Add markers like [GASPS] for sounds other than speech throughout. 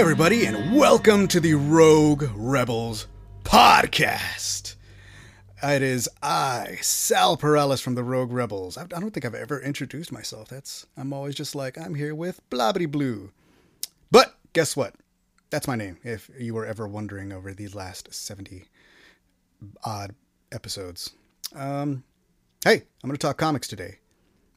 Everybody, and welcome to the Rogue Rebels podcast. It is I, Sal Perales from the Rogue Rebels. I don't think I've ever introduced myself. That's I'm always just like I'm here with Blobbity Blue. But guess what? That's my name. If you were ever wondering over the last seventy odd episodes. Um, hey, I'm going to talk comics today.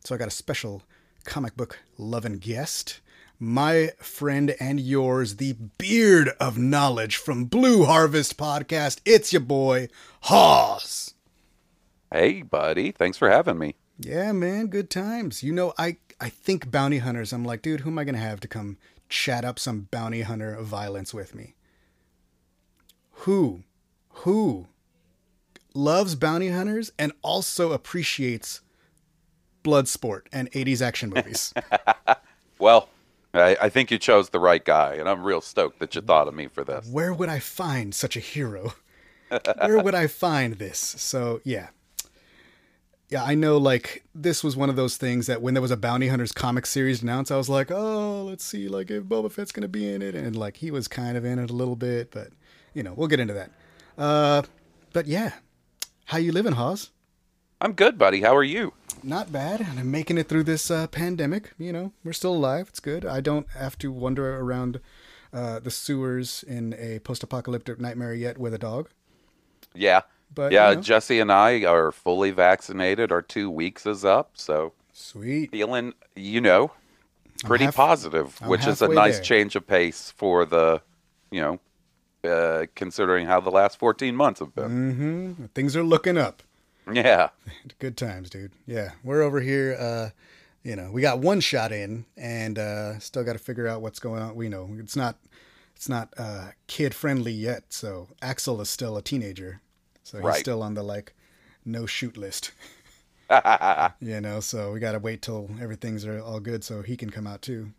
So I got a special comic book loving guest. My friend and yours, the beard of knowledge from Blue Harvest Podcast. It's your boy, Hawes. Hey, buddy. Thanks for having me. Yeah, man, good times. You know, I, I think bounty hunters, I'm like, dude, who am I going to have to come chat up some bounty hunter violence with me? Who, who loves bounty hunters and also appreciates blood sport and 80s action movies? [LAUGHS] Well, I, I think you chose the right guy, and I'm real stoked that you thought of me for this. Where would I find such a hero? Where would I find this? So, yeah. Yeah, I know like this was one of those things that when there was a Bounty Hunters comic series announced, I was like, "Oh, let's see like if Boba Fett's going to be in it." And like he was kind of in it a little bit, but you know, we'll get into that. Uh, but yeah. How you living, Hawes? I'm good, buddy. How are you? Not bad. And I'm making it through this uh, pandemic. You know, we're still alive. It's good. I don't have to wander around uh, the sewers in a post-apocalyptic nightmare yet with a dog. Yeah. But, yeah, you know. Jesse and I are fully vaccinated. Our two weeks is up, so Sweet. feeling, you know, pretty half- positive, I'm which is a nice there. change of pace for the, you know, uh, considering how the last 14 months have been. Mm-hmm. Things are looking up. Yeah. [LAUGHS] Good times, dude. Yeah, we're over here. Uh, you know, we got one shot in, and uh, still got to figure out what's going on. We know it's not, it's not uh, kid friendly yet. So Axel is still a teenager, so he's Right. still on the like no shoot list. [LAUGHS] you know, so we got to wait till everything's all good so he can come out too.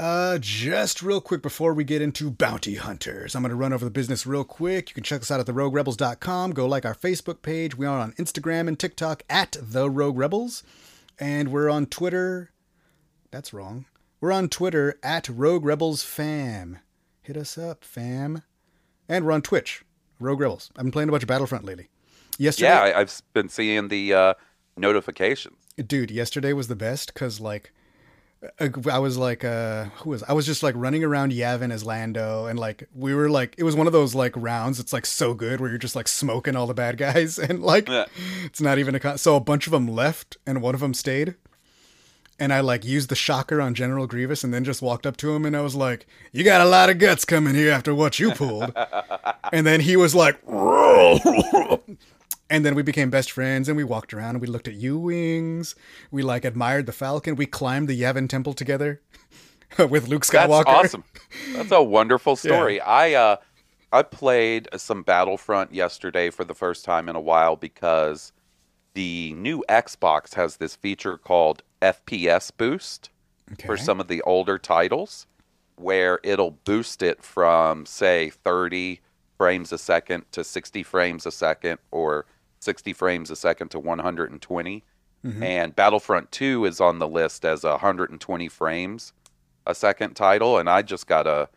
Uh, just real quick before we get into bounty hunters, I'm going to run over the business real quick. You can check us out at theroguerebels.com. Go like our Facebook page. We are on Instagram and TikTok at The Rogue Rebels. And we're on Twitter. That's wrong. We're on Twitter at Rogue Rebels Fam. Hit us up, fam. And we're on Twitch, Rogue Rebels. I've been playing a bunch of Battlefront lately. Yesterday, Yeah, I, I've been seeing the uh, notifications. dude yesterday was the best because like i was like uh who was i was just like running around yavin as lando and like we were like it was one of those like rounds it's like so good where you're just like smoking all the bad guys [LAUGHS] and like Yeah. it's not even a con- so a bunch of them left and one of them stayed and I like used the shocker on General Grievous and then just walked up to him and I was like, "You got a lot of guts coming here after what you pulled." [LAUGHS] and then he was like, [LAUGHS] and then we became best friends and we walked around and we looked at U wings. We like admired the Falcon. We climbed the Yavin Temple together [LAUGHS] with Luke Skywalker. That's awesome. That's a wonderful [LAUGHS] story. I uh I played some Battlefront yesterday for the first time in a while because the new Xbox has this feature called FPS boost for some of the older titles where it'll boost it from say 30 frames a second to 60 frames a second or 60 frames a second to 120 and Battlefront 2 is on the list as a 120 frames a second title, and I just got a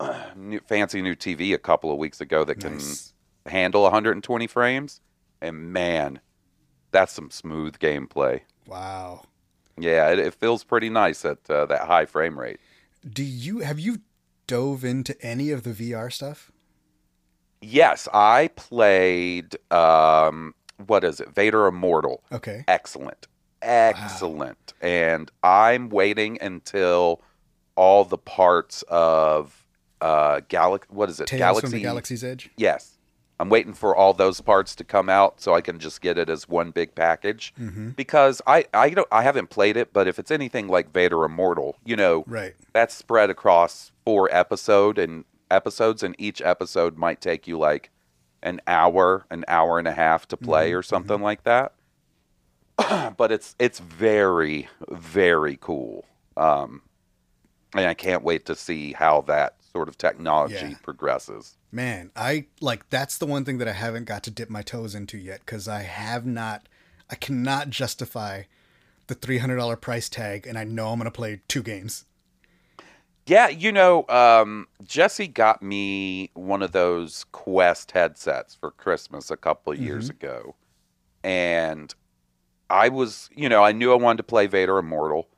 [CLEARS THROAT] new, fancy new TV a couple of weeks ago that can Nice. handle 120 frames, and man, that's some smooth gameplay. Wow. Yeah, it, it feels pretty nice at uh, that high frame rate. Do you have you dove into any of the VR stuff? Yes, I played. Um, what is it? Vader Immortal. Okay. Excellent, excellent, and I'm waiting until all the parts of uh, Galaxy. What is it? Tales Galaxy. from the Galaxy's Edge. Yes. I'm waiting for all those parts to come out so I can just get it as one big package. Mm-hmm. Because I, I don't I haven't played it, but if it's anything like Vader Immortal, you know, Right. that's spread across four episode and episodes and each episode might take you like an hour, an hour and a half to play Mm-hmm. or something like that. [CLEARS THROAT] but it's it's very, very cool. Um and I can't wait to see how that sort of technology Yeah. progresses. Man, I like that's the one thing that I haven't got to dip my toes into yet because I have not, I cannot justify the three hundred dollar price tag, and I know I'm gonna play two games. Yeah, you know, um, Jesse got me one of those Quest headsets for Christmas a couple of years ago. And I was, you know, I knew I wanted to play Vader Immortal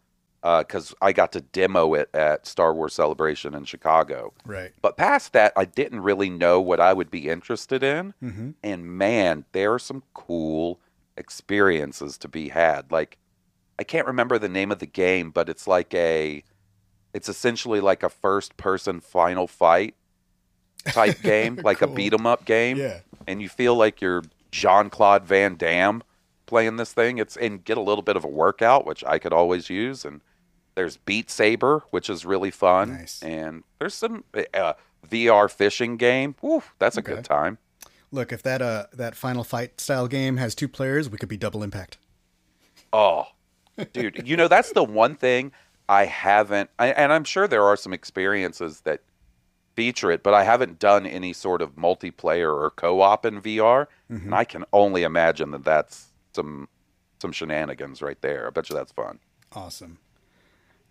because I got to demo it at Star Wars Celebration in Chicago. Right. But past that, I didn't really know what I would be interested in. Mm-hmm. And man, there are some cool experiences to be had. Like, I can't remember the name of the game, but it's like a, it's essentially like a first person final fight type [LAUGHS] game, like a beat 'em up game. Yeah. And you feel like you're Jean Claude Van Damme playing this thing. It's and get a little bit of a workout, which I could always use. And there's Beat Saber, which is really fun. Nice. And there's some uh, VR fishing game. Woo, that's a Okay. good time. Look, if that uh that Final Fight style game has two players, we could be double impact. Oh, dude, you know that's the one thing I haven't, I, and I'm sure there are some experiences that feature it, but I haven't done any sort of multiplayer or co-op in VR, Mm-hmm. and I can only imagine that that's some some shenanigans right there. I bet you that's fun. Awesome.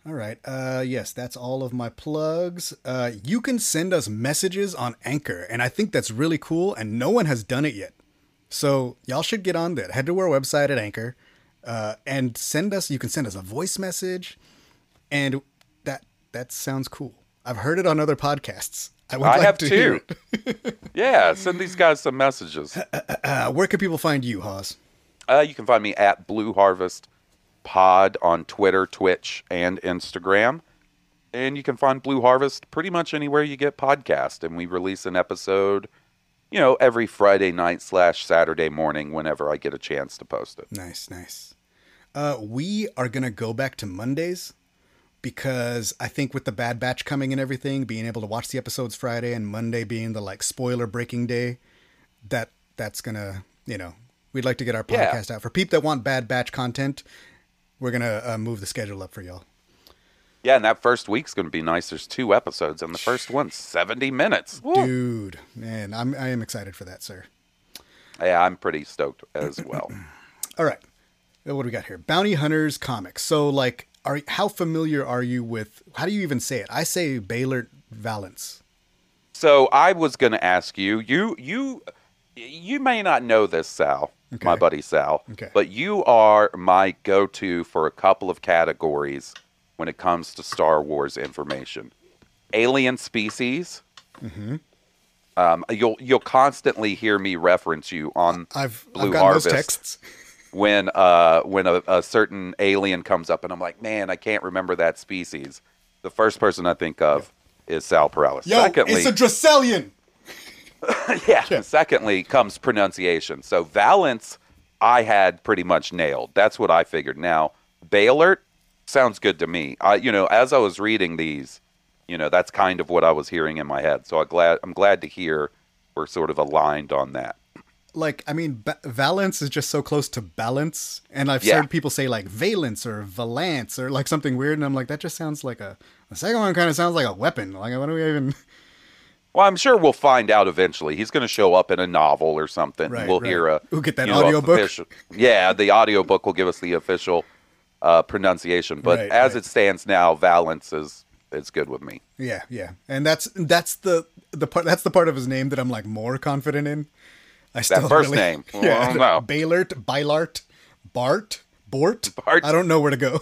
All right. Uh, yes, that's all of my plugs. Uh, you can send us messages on Anchor, and I think that's really cool, and no one has done it yet. So y'all should get on that. Head to our website at Anchor, uh, and send us. You can send us a voice message, and that that sounds cool. I've heard it on other podcasts. I, would I like have to hear too. [LAUGHS] Yeah, send these guys some messages. [LAUGHS] Uh, where can people find you, Haas? Uh, you can find me at Blue Harvest Pod on Twitter, Twitch, and Instagram. And you can find Blue Harvest pretty much anywhere you get podcast. And we release an episode, you know, every Friday night slash Saturday morning whenever I get a chance to post it. Nice, nice. Uh, we are gonna go back to Mondays because I think with the Bad Batch coming and everything, being able to watch the episodes Friday and Monday being the like spoiler breaking day, that that's gonna you know we'd like to get our Yeah. podcast out for people that want Bad Batch content. We're gonna uh, move the schedule up for y'all. Yeah, and that first week's to be nice. There's two episodes, and the first one's 70 minutes. Woo. Dude, man, I'm I am excited for that, sir. Yeah, I'm pretty stoked as well. [CLEARS THROAT] All right, what do we got here? Bounty Hunters comics. So like, are how familiar are you with? How do you even say it? I say Baylor Valance. So I was going to ask you, you you you may not know this, Sal, Okay. my buddy Sal, Okay. but you are my go-to for a couple of categories when it comes to Star Wars information. Alien species. Mm-hmm. Um, you'll you'll constantly hear me reference you on I've, Blue I've Harvest those texts. [LAUGHS] when uh when a, a certain alien comes up and I'm like, man, I can't remember that species. The first person I think of is Sal Perales. Yo, Secondly, it's a Dracelian. [LAUGHS] yeah. Secondly, comes pronunciation. So Valence, I had pretty much nailed. That's what I figured. Now, Baylor sounds good to me. I, you know, as I was reading these, you know, that's kind of what I was hearing in my head. So I glad I'm glad to hear we're sort of aligned on that. Like, I mean, ba- Valence is just so close to balance, and I've Yeah. heard people say like valence or valance or like something weird, and I'm like, that just sounds like a. The second one kind of sounds like a weapon. Like, what do we even? [LAUGHS] Well, I'm sure we'll find out eventually. He's going to show up in a novel or something. Right, we'll right. hear a. We'll get that you know, audiobook. official- Yeah, the audio book will give us the official uh, pronunciation. But Right, as it stands now, Valence is is good with me. Yeah, yeah, and that's that's the the part that's the part of his name that I'm like more confident in. I still first really- name. Well, [LAUGHS] yeah, I don't know. Baylart, Bylart, Bart, Bort. Bart. I don't know where to go.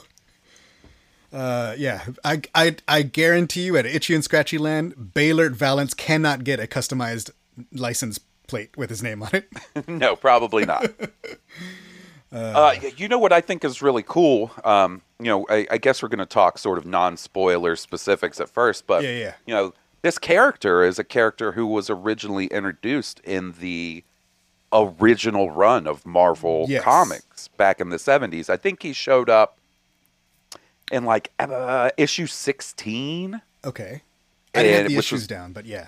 Uh, yeah, I, I, I guarantee you at Itchy and Scratchy Land, Baylart Valance cannot get a customized license plate with his name on it. [LAUGHS] no, probably not. [LAUGHS] uh, you know what I think is really cool? Um, you know, I, I guess we're going to talk sort of non-spoiler specifics at first, but Yeah, yeah. you know, this character is a character who was originally introduced in the original run of Marvel Yes. comics back in the '70s. I think he showed up in like uh, issue 16. Okay, I didn't have And the issues was- down, but yeah,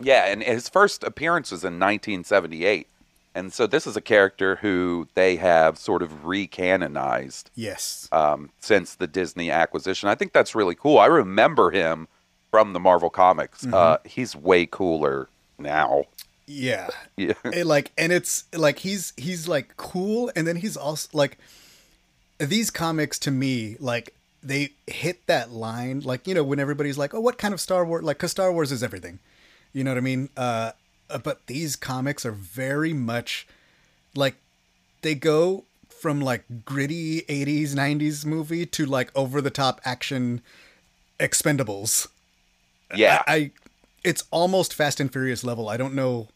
Yeah, and his first appearance was in 1978. And so this is a character who they have sort of recanonized yes, um, since the Disney acquisition. I think that's really cool. I remember him from the Marvel comics. Uh, he's way cooler now. Yeah. Yeah. it, like and it's like he's he's like cool and then he's also like these comics to me like they hit that line like you know when everybody's like, oh, what kind of Star Wars? Like, cause Star Wars is everything. You know what I mean? Uh, uh, but these comics are very much like they go from like gritty 80s 90s movie to like over the top action expendables Yeah. I, I it's almost fast and furious level i don't know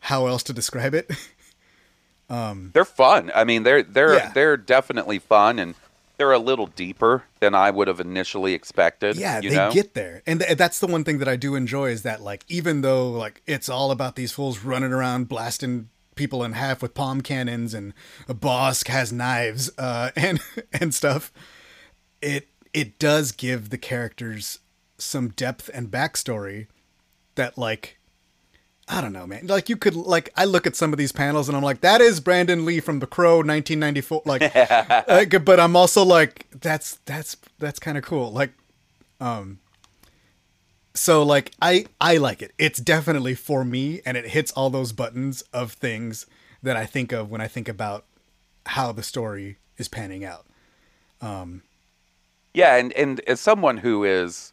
how else to describe it [LAUGHS] um, they're fun. I mean, they're they're Yeah. they're definitely fun, and they're a little deeper than I would have initially expected. yeah they know? get there and th- that's the one thing that i do enjoy is that like even though like it's all about these fools running around blasting people in half with palm cannons and a boss has knives uh [LAUGHS] and and stuff it it does give the characters some depth and backstory that like I don't know, man. Like you could like I look at some of these panels and I'm like, that is Brandon Lee from The Crow, 1994. Like, [LAUGHS] like, but I'm also like, that's that's that's kind of cool. Like, um, so like I I like it. It's definitely for me, and it hits all those buttons of things that I think of when I think about how the story is panning out. Um, yeah, and and as someone who is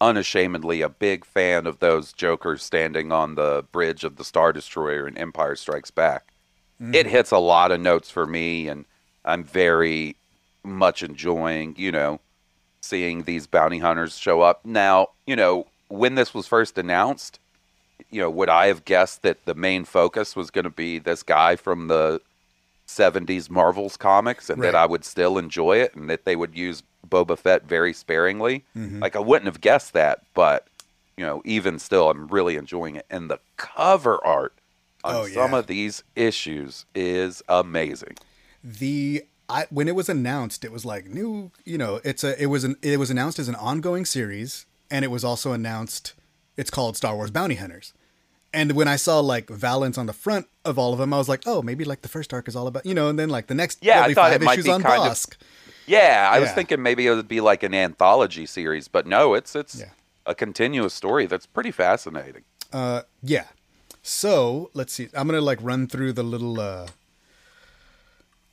unashamedly a big fan of those Jokers standing on the bridge of the Star Destroyer in Empire Strikes Back, mm-hmm. it hits a lot of notes for me, and I'm very much enjoying, you know, seeing these bounty hunters show up. Now, you know, when this was first announced, you know, would I have guessed that the main focus was going to be this guy from the 70s Marvels comics and Right. that I would still enjoy it and that they would use Boba Fett very sparingly? Mm-hmm. Like, I wouldn't have guessed that, but, you know, even still, I'm really enjoying it. And the cover art on Oh, some of these issues is amazing. the I when it was announced, it was like new. You know, it's a it was an it was announced as an ongoing series, and it was also announced. It's called Star Wars Bounty Hunters. And when I saw like Valance on the front of all of them, I was like, oh, maybe like the first arc is all about you know, and then like the next Yeah, I thought five it might issues be on kind of- Bossk. Yeah, I was thinking maybe it would be like an anthology series, but no, it's it's Yeah. a continuous story that's pretty fascinating. Uh, yeah. So let's see. I'm gonna like run through the little. uh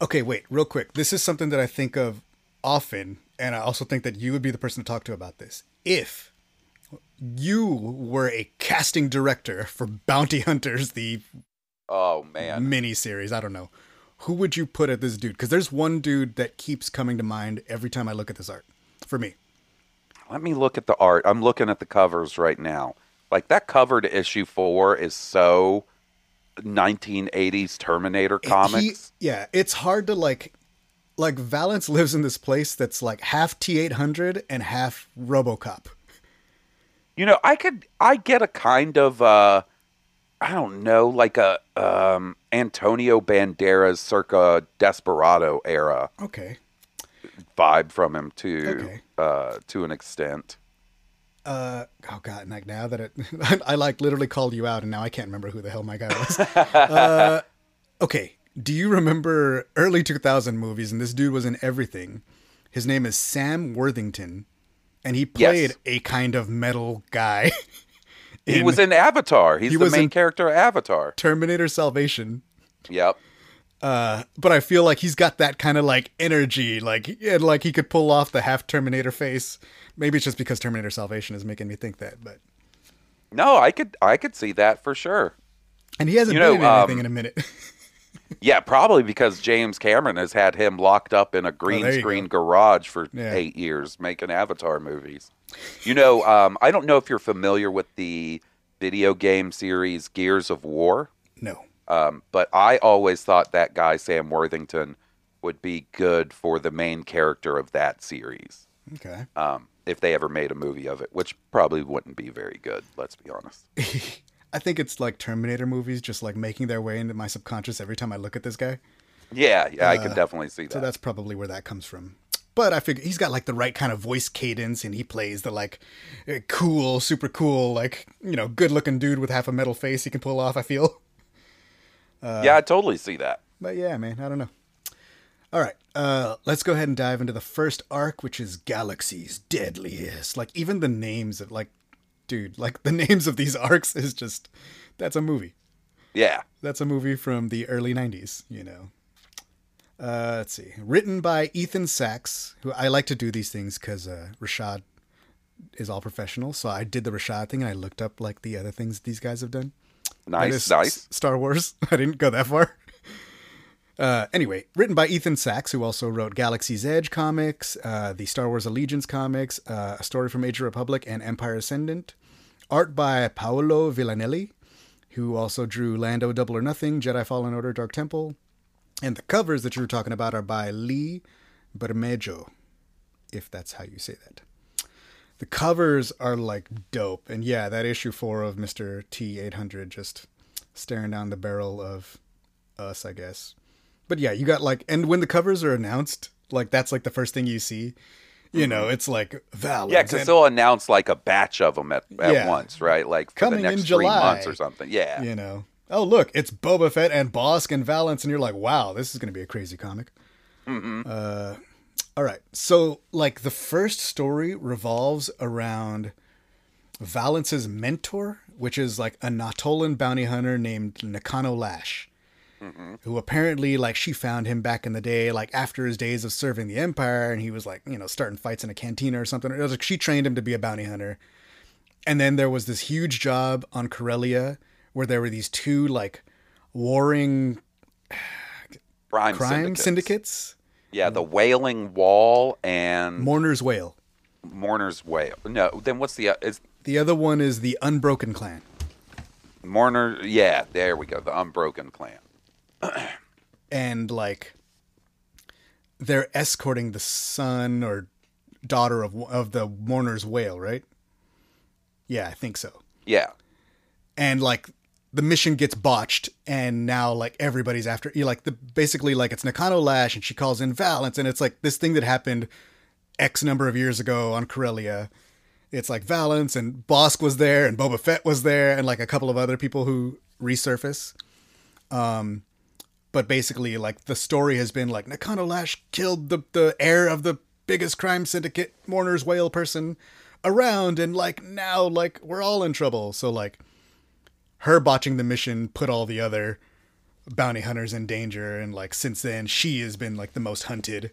Okay, wait, real quick. This is something that I think of often, and I also think that you would be the person to talk to about this. If you were a casting director for Bounty Hunters, the Oh man. mini series, I don't know, who would you put at this dude? Because there's one dude that keeps coming to mind every time I look at this art. For me, Let me look at the art. I'm looking at the covers right now. Like that cover to issue four is so 1980s Terminator He- comics. yeah, it's hard to like like Valance lives in this place that's like half T eight hundred and half RoboCop. You know, I could I get a kind of uh I don't know, like a um Antonio Banderas circa Desperado era Okay. vibe from him too Okay. uh to an extent. Uh oh god, like now that it [LAUGHS] I like literally called you out and now I can't remember who the hell my guy was. [LAUGHS] uh okay. Do you remember early 2000 movies and this dude was in everything? His name is Sam Worthington and he played Yes. a kind of metal guy. [LAUGHS] He was in Avatar. He's He the main character of Avatar. Terminator Salvation. Yep. Uh, but I feel like he's got that kind of like energy, like and like he could pull off the half Terminator face. Maybe it's just because Terminator Salvation is making me think that, but No, I could I could see that for sure. and he hasn't You been in anything um, in a minute. [LAUGHS] Yeah, probably because James Cameron has had him locked up in a green Oh, screen go. garage for Yeah. eight years making Avatar movies. You know, um, I don't know if you're familiar with the video game series Gears of War, no, um, but I always thought that guy, Sam Worthington, would be good for the main character of that series okay. um, if they ever made a movie of it, which probably wouldn't be very good, let's be honest. [LAUGHS] I think it's like Terminator movies, just like making their way into my subconscious every time I look at this guy. Yeah, yeah, I could definitely see that. Uh, So that's probably where that comes from. But I figure he's got like the right kind of voice cadence, and he plays the like eh, cool, super cool, like you know, good looking dude with half a metal face he can pull off. I feel. [LAUGHS] yeah, I totally see that. But yeah, man, I don't know. All right, uh, let's go ahead and dive into the first arc, which is Galaxy's Deadliest. Like even the names of like, dude, like the [LAUGHS] names of these arcs is just that's a movie. Yeah. That's a movie from the early '90s, you know. Uh, let's see. Written by Ethan Sachs, who I like to do these things because uh, Rashad is all professional. So I did the Rashad thing and I looked up like the other things these guys have done. Nice, nice. Star Wars. [LAUGHS] I didn't go that far. Uh, anyway, written by Ethan Sachs, who also wrote Galaxy's Edge comics, uh, the Star Wars Allegiance comics, uh, A Story from Age of Republic, and Empire Ascendant. Art by Paolo Villanelli, who also drew Lando Double or Nothing, Jedi Fallen Order, Dark Temple. And the covers that you were talking about are by Lee Bermejo, if that's how you say that. The covers are like dope. And yeah, that issue four of Mr. T 800 just staring down the barrel of us, I guess. But yeah, you got like, and when the covers are announced, like that's like the first thing you see. You know, mm-hmm. it's like Valance. Yeah, because they'll announce like a batch of them at, at Yeah. once, right? Like for Coming the in next three July. months or something. Yeah. you know, oh look, it's Boba Fett and Bossk and Valance, and you're like, wow, this is going to be a crazy comic. Uh, all right, so like the first story revolves around Valance's mentor, which is like a Nautolan bounty hunter named Nakano Lash. Who apparently like she found him back in the day, like after his days of serving the Empire, and he was like, you know, starting fights in a cantina or something. It was like she trained him to be a bounty hunter. And then there was this huge job on Corellia where there were these two like warring Crime, crime syndicates. syndicates. Yeah, the Wailing Wall and Mourner's Wail. Mourner's Wail. No, then what's the uh, is The other one is the Unbroken Clan. Mourner? Yeah, there we go. The Unbroken Clan. [CLEARS THROAT] And like they're escorting the son or daughter of of the Mourner's Wail, right? Yeah, I think so. Yeah, and like the mission gets botched and now like everybody's after you like the basically like it's Nakano Lash and she calls in Valance and it's like this thing that happened X number of years ago on Corellia. It's like Valance and Bossk was there and Boba Fett was there and like a couple of other people who resurface. Um but basically like the story has been like Nakano Lash killed the the heir of the biggest crime syndicate Mourner's Wail person around and like now like we're all in trouble. So like her botching the mission put all the other bounty hunters in danger and like since then she has been like the most hunted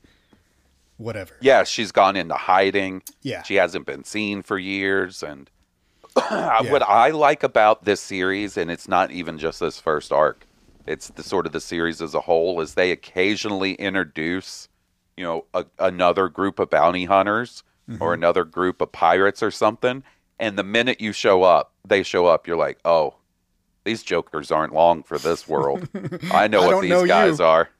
whatever yeah. She's gone into hiding. Yeah. she hasn't been seen for years. And [CLEARS THROAT] what I like about this series, and it's not even just this first arc, it's the sort of the series as a whole, is they occasionally introduce, you know, a, another group of bounty hunters or mm-hmm. another group of pirates or something. And the minute you show up, they show up. You're like, oh, these jokers aren't long for this world. I know [LAUGHS] I what these know guys you. are.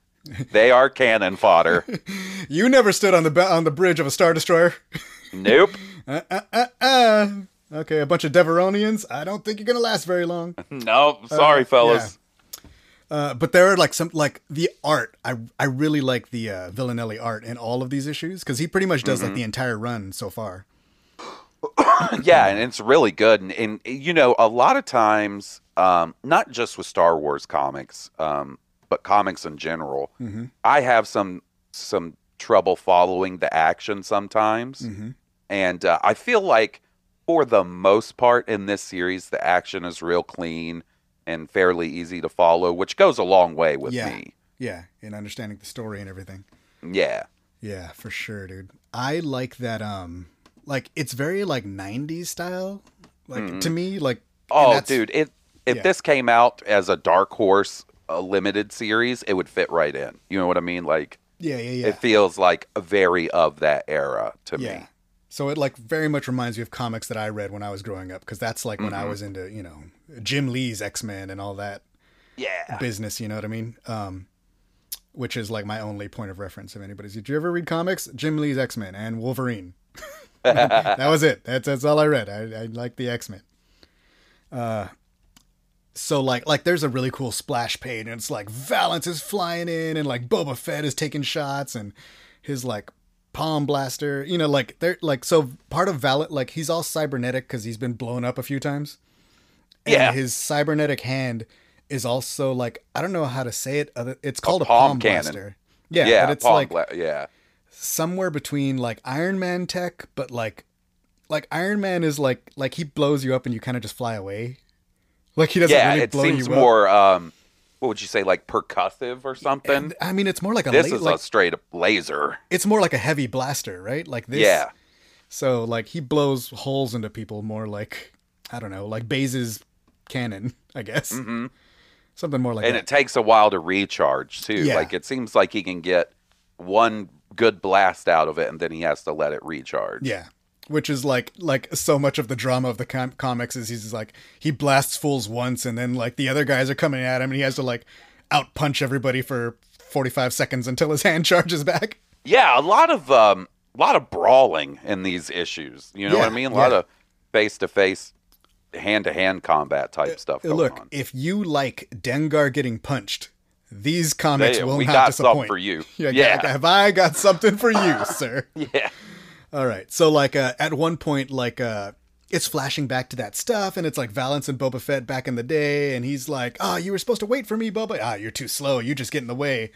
They are cannon fodder. [LAUGHS] you never stood on the ba- on the bridge of a star destroyer [LAUGHS] nope. uh, uh, uh, uh. okay a bunch of Devaronians i don't think you're gonna last very long no, Sorry, fellas. uh, but there are like some like the art i i really like the uh, villanelli art in all of these issues because he pretty much does like the entire run so far [COUGHS] yeah, and it's really good. And, and you know, a lot of times, um, not just with Star Wars comics, um, but comics in general, I have some some trouble following the action sometimes, and uh, I feel like for the most part in this series, the action is real clean and fairly easy to follow, which goes a long way with yeah me. yeah in understanding the story and everything Yeah. Yeah, for sure, dude. I like that um like it's very like 90s style. Like to me like Oh, dude! It if yeah. this came out as a Dark Horse a limited series, it would fit right in. You know what I mean? Like Yeah, yeah, yeah. it feels like very of that era to yeah. me. So it like very much reminds me of comics that I read when I was growing up because that's like when Mm-hmm. I was into, you know, Jim Lee's X-Men and all that Yeah. business, you know what I mean? Um which is like my only point of reference if anybody's did you ever read comics? Jim Lee's X-Men and Wolverine. That was it. That's that's all I read. I, I like the X-Men. Uh so like like there's a really cool splash page and it's like Valance is flying in and like Boba Fett is taking shots and his like palm blaster, you know, like they're like so part of Valance like he's all cybernetic because he's been blown up a few times. And Yeah. his cybernetic hand is also like I don't know how to say it. Other it's called a, palm palm, cannon. blaster. Yeah, Yeah. but it's Palm like Bla- yeah. Somewhere between like Iron Man tech, but like like Iron Man is like like he blows you up and you kind of just fly away. Like he doesn't Yeah. really It blow seems you up. more um, what would you say, like percussive or something? And, I mean, it's more like a this la- is like, a straight up laser. it's more like a heavy blaster, right? Like this. Yeah. So like he blows holes into people more like I don't know, like Baze's cannon, [LAUGHS] I guess. hmm Something more like and that. it takes a while to recharge too. Yeah. Like it seems like he can get one good blast out of it, and then he has to let it recharge. yeah. Which is like like so much of the drama of the com- comics is he's like he blasts fools once and then like the other guys are coming at him and he has to like out punch everybody for 45 seconds until his [LAUGHS] hand charges back. Yeah, a lot of um, a lot of brawling in these issues. You know what I mean? A lot yeah. of face to face, hand to hand combat type stuff going Uh, Look, on. if you like Dengar getting punched, these comics They- will we not got disappoint. something for you. [LAUGHS] Yeah, Yeah. have I got something for you, [LAUGHS] sir? Yeah. All right. So like uh, at one point, like uh, it's flashing back to that stuff, and it's like Valance and Boba Fett back in the day, and he's like, "Ah, you were supposed to wait for me, Boba. Ah, you're too slow. You just get in the way."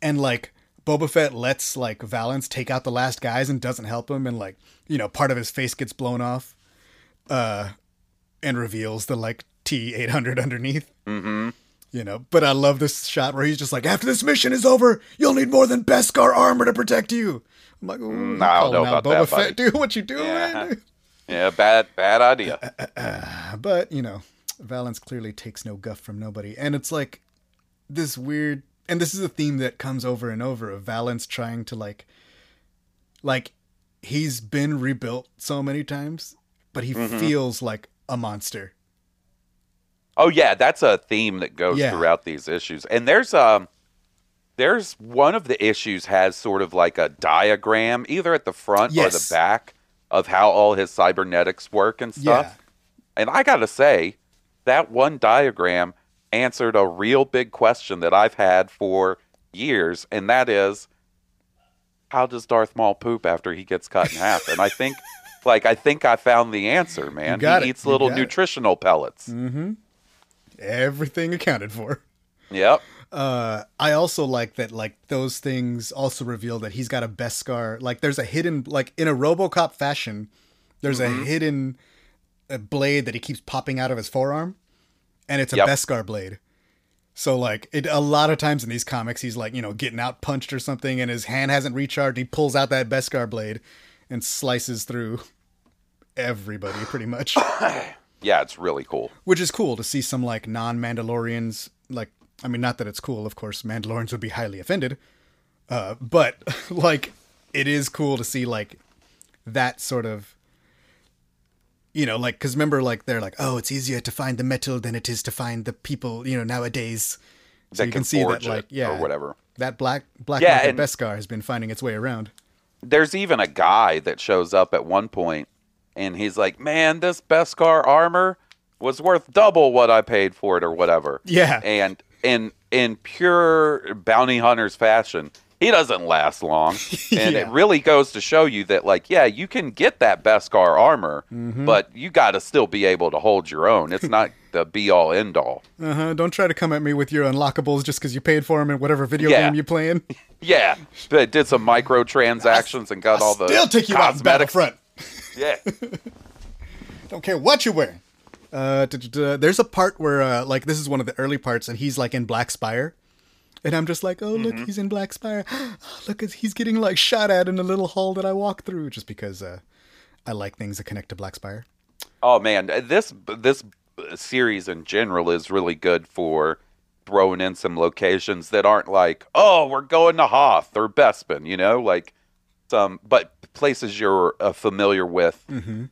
And like Boba Fett lets like Valance take out the last guys and doesn't help him, and like you know part of his face gets blown off, uh, and reveals the like T eight hundred [LAUGHS] underneath. Mm-hmm. You know, but I love this shot where he's just like, after this mission is over, you'll need more than Beskar armor to protect you. I'm like, Mm, I don't know about that, Fett, dude. What you doing? Yeah. Yeah. Bad. Bad idea. [LAUGHS] But you know, Valance clearly takes no guff from nobody, and it's like this weird. And this is a theme that comes over and over of Valance trying to like, like, he's been rebuilt so many times, but he Mm-hmm. feels like a monster. Oh yeah, that's a theme that goes Yeah. throughout these issues. And there's um there's one of the issues has sort of like a diagram either at the front or the back of how all his cybernetics work and stuff. And I got to say that one diagram answered a real big question that I've had for years and that is how does Darth Maul poop after he gets cut in half? And I think [LAUGHS] like I think I found the answer, man. he it. eats little got it. nutritional pellets. Mm-hmm. Everything accounted for. Yep. uh i also like that like those things also reveal that he's got a beskar like there's a hidden like in a robocop fashion there's Mm-hmm. a hidden uh, blade that he keeps popping out of his forearm and it's a Yep. beskar blade so like it a lot of times in these comics he's like you know getting out punched or something and his hand hasn't recharged he pulls out that beskar blade and slices through everybody pretty much [COUGHS] [COUGHS] Yeah, it's really cool. which is cool to see some like non-Mandalorians. Like, I mean, not that it's cool, of course. Mandalorians would be highly offended, uh, but [LAUGHS] like, it is cool to see like that sort of, you know, like because remember, like they're like, oh, it's easier to find the metal than it is to find the people, you know, nowadays. So you can can see that, like, yeah, or whatever. That black black Yeah, Beskar has been finding its way around. There's even a guy that shows up at one point, and he's like, "Man, this Beskar armor was worth double what I paid for it, or whatever." Yeah, And in in pure bounty hunters fashion, he doesn't last long, [LAUGHS] and Yeah. it really goes to show you that, like, yeah, you can get that Beskar armor, Mm-hmm. but you got to still be able to hold your own. It's not [LAUGHS] the be all end all. uh huh. Don't try to come at me with your unlockables just because you paid for them in whatever video Yeah. game you're playing. [LAUGHS] Yeah, but did some microtransactions and got all the Still take you out in. Battlefront. Yeah. [LAUGHS] Don't care what you're wearing. Uh, there's a part where, uh, like, this is one of the early parts, and he's like in Black Spire, and I'm just like, oh look, Mm-hmm. he's in Black Spire. [GASPS] look, he's getting like shot at in a little hall that I walk through, just because uh, I like things that connect to Black Spire. Oh man, this this series in general is really good for throwing in some locations that aren't like, oh, we're going to Hoth or Bespin, you know, like some, but places you're uh, familiar with, Mm-hmm.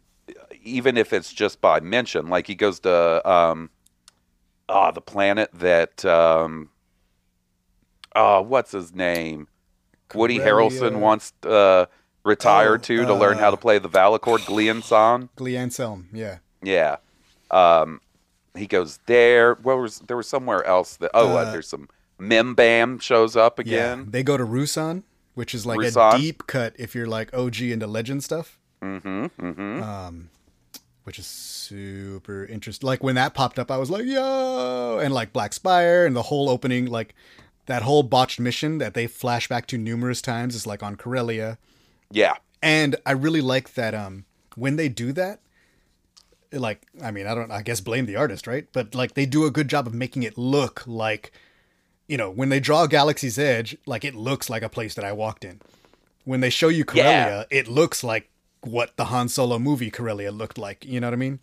even if it's just by mention. Like he goes to, um, ah, the planet that, um, oh, what's his name? Woody Harrelson wants uh, retired Oh, to to learn how uh, to play the valachord Glianson. Glee Anselm, yeah. Yeah. Um, he goes there. Where was there was somewhere else that? Oh, uh, Uh, there's some Mimban shows up Yeah, again. they go to Ruusan, which is like a deep cut if you're like OG into legend stuff. Mm-hmm. Mm-hmm. um, which is super interesting. Like when that popped up, I was like, "Yo!" And like Black Spire and the whole opening, like that whole botched mission that they flash back to numerous times is like on Corellia. yeah. And I really like that um when they do that, like I mean I don't I guess blame the artist right but like they do a good job of making it look like you know when they draw Galaxy's Edge like it looks like a place that I walked in when they show you Corellia Yeah. it looks like what the Han Solo movie Corellia looked like you know what I mean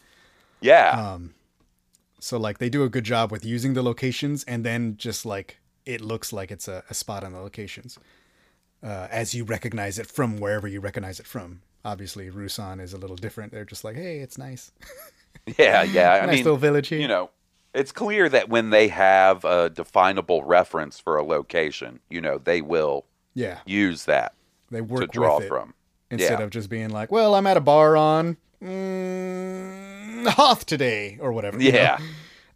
Yeah. um so like they do a good job with using the locations and then just like it looks like it's a, a spot on the locations uh, as you recognize it from wherever you recognize it from obviously Ruusan is a little different they're just like hey it's nice [LAUGHS] yeah, yeah. I nice mean, little village here you know, it's clear that when they have a definable reference for a location, you know, they will yeah use that they work to draw with it from. instead yeah. of just being like well i'm at a bar on mm, hoth today or whatever you know? Yeah.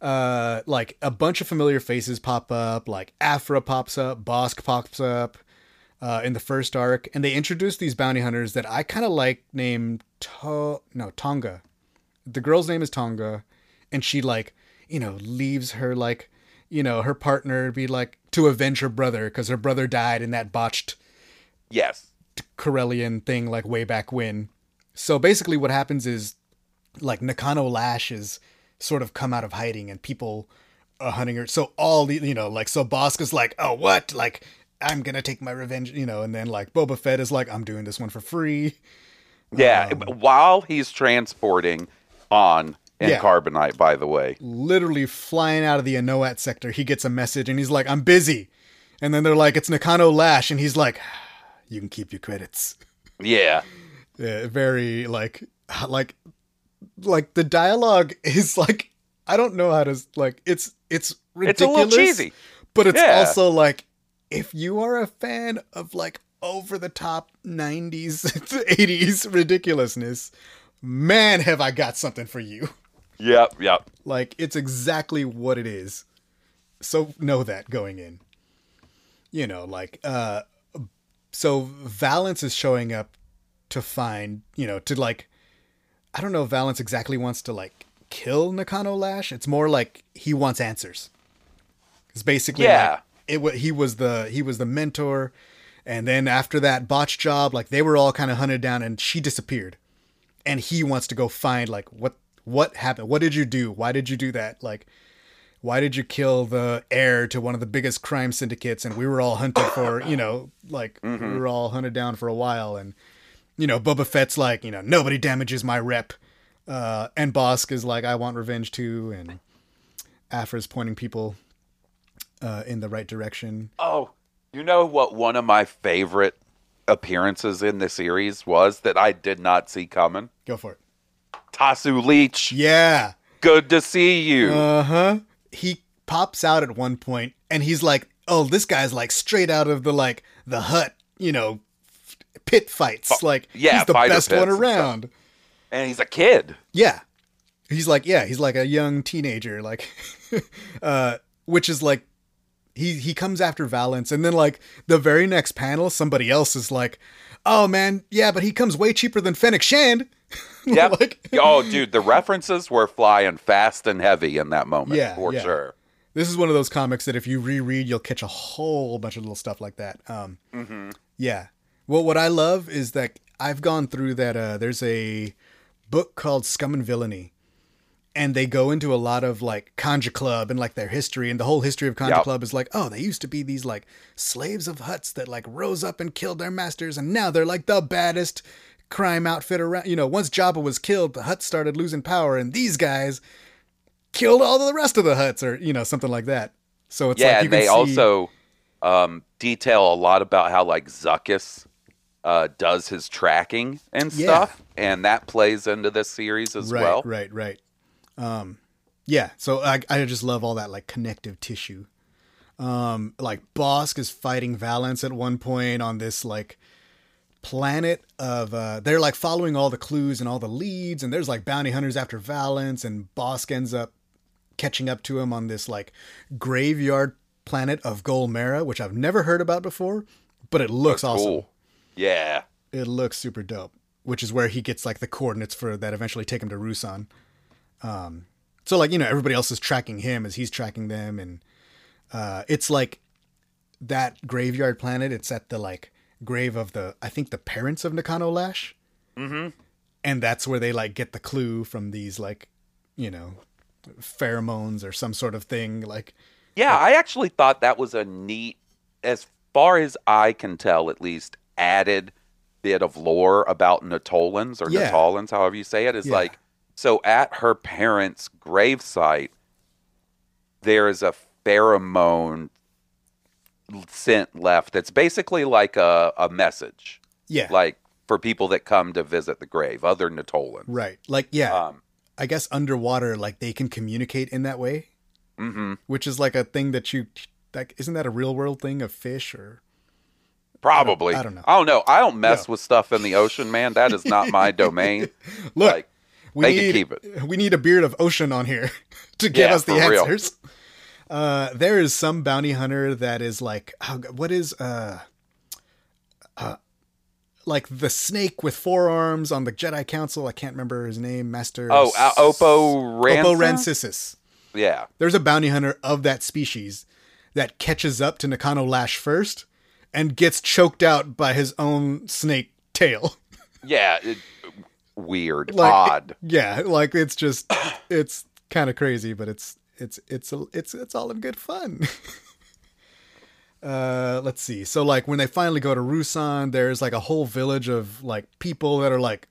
[LAUGHS] uh like a bunch of familiar faces pop up like Aphra pops up Bossk pops up uh in the first arc and they introduce these bounty hunters that i kind of like named to- no T'onga the girl's name is T'onga and she like you know leaves her like you know her partner be like to avenge her brother because her brother died in that botched Yes. Corellian thing like way back when. So basically what happens is like Nakano Lash is sort of come out of hiding and people are hunting her. So all the you know, like so Boska's like, oh what? Like I'm gonna take my revenge, you know, and then like Boba Fett is like, I'm doing this one for free. Yeah. Um, While he's transporting on in Yeah. carbonite, by the way. Literally flying out of the Anoat sector, he gets a message and he's like, I'm busy. And then they're like, it's Nakano Lash, and he's like, You can keep your credits. Yeah. [LAUGHS] Yeah, very like [LAUGHS] like like the dialogue is like I don't know how to like it's it's ridiculous It's a little cheesy. But it's Yeah. also like if you are a fan of like over the top 90s 80s [LAUGHS] ridiculousness, man have I got something for you. Yep. Yep. Like it's exactly what it is. So know that going in. You know, like uh so Valance is showing up to find, you know, to like I don't know if Valance exactly wants to like kill Nakano Lash. It's more like he wants answers. It's basically Yeah. like it he was the he was the mentor and then after that botch job like they were all kind of hunted down and she disappeared and he wants to go find like what what happened? What did you do? Why did you do that? Like why did you kill the heir to one of the biggest crime syndicates? And we were all hunted for you know like we were all hunted down for a while. And you know Boba Fett's like you know nobody damages my rep. Uh and Bossk is like I want revenge too. And Aphra's pointing people uh in the right direction. Oh, you know what? One of my favorite appearances in the series was that I did not see coming. go for it Tasu Leech, yeah good to see you. Uh-huh. He pops out at one point and he's like, "Oh, this guy's like straight out of the like the Hutt, you know, pit fights. Like yeah, he's the best one and around." and he's a kid. Yeah. He's like, yeah, he's like a young teenager like [LAUGHS] uh which is like he he comes after Valance and then like the very next panel somebody else is like, "Oh man, yeah, but he comes way cheaper than Fennec Shand." [LAUGHS] Yep. like oh, dude, the references were flying fast and heavy in that moment, Yeah, for yeah. sure. This is one of those comics that if you reread, you'll catch a whole bunch of little stuff like that. Um, Yeah. Well, what I love is that I've gone through that. Uh, there's a book called Scum and Villainy, and they go into a lot of like Kanjiklub and like their history, and the whole history of Conja Yep. Club is like, oh, they used to be these like slaves of Hutts that like rose up and killed their masters, and now they're like the baddest crime outfit around. You know, once Jabba was killed, the Hutts started losing power, and these guys killed all the rest of the Hutts, or you know, something like that. So it's yeah, like you and they see, also um, detail a lot about how like Zuckuss uh, does his tracking and Yeah. stuff, and that plays into this series as right, well. Right, right, Um, yeah. So I, I just love all that like connective tissue. Um, like Bossk is fighting Valance at one point on this like planet of uh they're like following all the clues and all the leads and there's like bounty hunters after Valance and Bossk ends up catching up to him on this like graveyard planet of Golmera, which I've never heard about before, but it looks awesome Cool. Yeah. it looks super dope which is where he gets like the coordinates for that eventually take him to Ruusan um so like you know everybody else is tracking him as he's tracking them and uh it's like that graveyard planet it's at the like grave of the i think the parents of nakano lash mm-hmm and that's where they like get the clue from these like, you know, pheromones or some sort of thing. Like, Yeah, I actually thought that was a neat, as far as I can tell, at least, added bit of lore about Nautolans or Yeah. Nautolans, however you say it. Is Yeah. like, so at her parents' gravesite, there is a pheromone scent left that's basically like a, a message, yeah, like for people that come to visit the grave, other Nautolans. right. Like, yeah, Um, I guess underwater, like they can communicate in that way, hmm which is like a thing that you, like, isn't that a real world thing of fish or? Probably. I don't know. I don't know. I don't mess No. with stuff in the ocean, man. That is not my domain. [LAUGHS] Look, like, we they can need keep it. we need a beard of ocean on here [LAUGHS] to give Yeah, us the answers. real. Uh, there is some bounty hunter that is like, oh, what is uh, uh, like the snake with four arms on the Jedi Council? I can't remember his name. Master. Oh, uh, Oppo Ransa? Oppo Rancisis. Yeah. There's a bounty hunter of that species that catches up to Nakano Lash first and gets choked out by his own snake tail. [LAUGHS] Yeah. It, weird. Like, odd. Yeah, like it's just it's kind of crazy, but it's it's it's it's it's all in good fun. [LAUGHS] uh, let's see. So like when they finally go to Ruusan, there's like a whole village of like people that are like,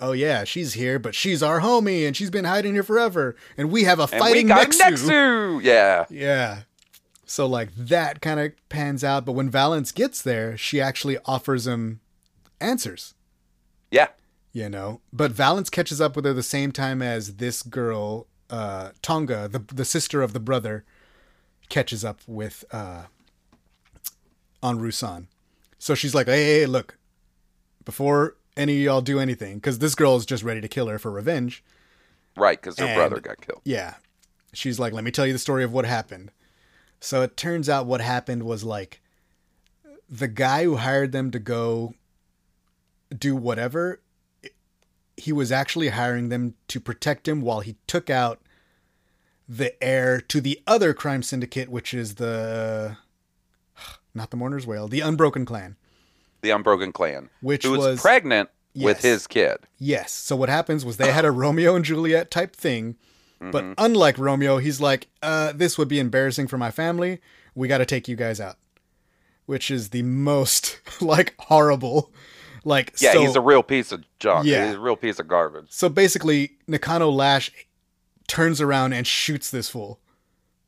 "Oh yeah, she's here, but she's our homie, and she's been hiding here forever, and we have a And fighting Nexu." Nexu. Yeah. Yeah. So like that kind of pans out, but when Valance gets there, she actually offers him answers Yeah. you know. But Valance catches up with her the same time as this girl, uh, T'onga, the the sister of the brother, catches up with uh, on Ruusan. So she's like, "Hey, hey, look, before any of y'all do anything, because this girl is just ready to kill her for revenge." Right. Because her And- brother got killed. Yeah. She's like, let me tell you the story of what happened. So it turns out what happened was like the guy who hired them to go do whatever, he was actually hiring them to protect him while he took out the heir to the other crime syndicate, which is the. [SIGHS] Not the Mourner's Wail, the Unbroken Clan. The Unbroken Clan. Which who was, was- pregnant with his kid. Yes. So what happens was they had a Romeo and Juliet type thing, but unlike Romeo, he's like, uh, "This would be embarrassing for my family. We got to take you guys out," which is the most [LAUGHS] like horrible, like Yeah. So, he's a real piece of junk. Yeah. He's a real piece of garbage. so basically, Nakano Lash turns around and shoots this fool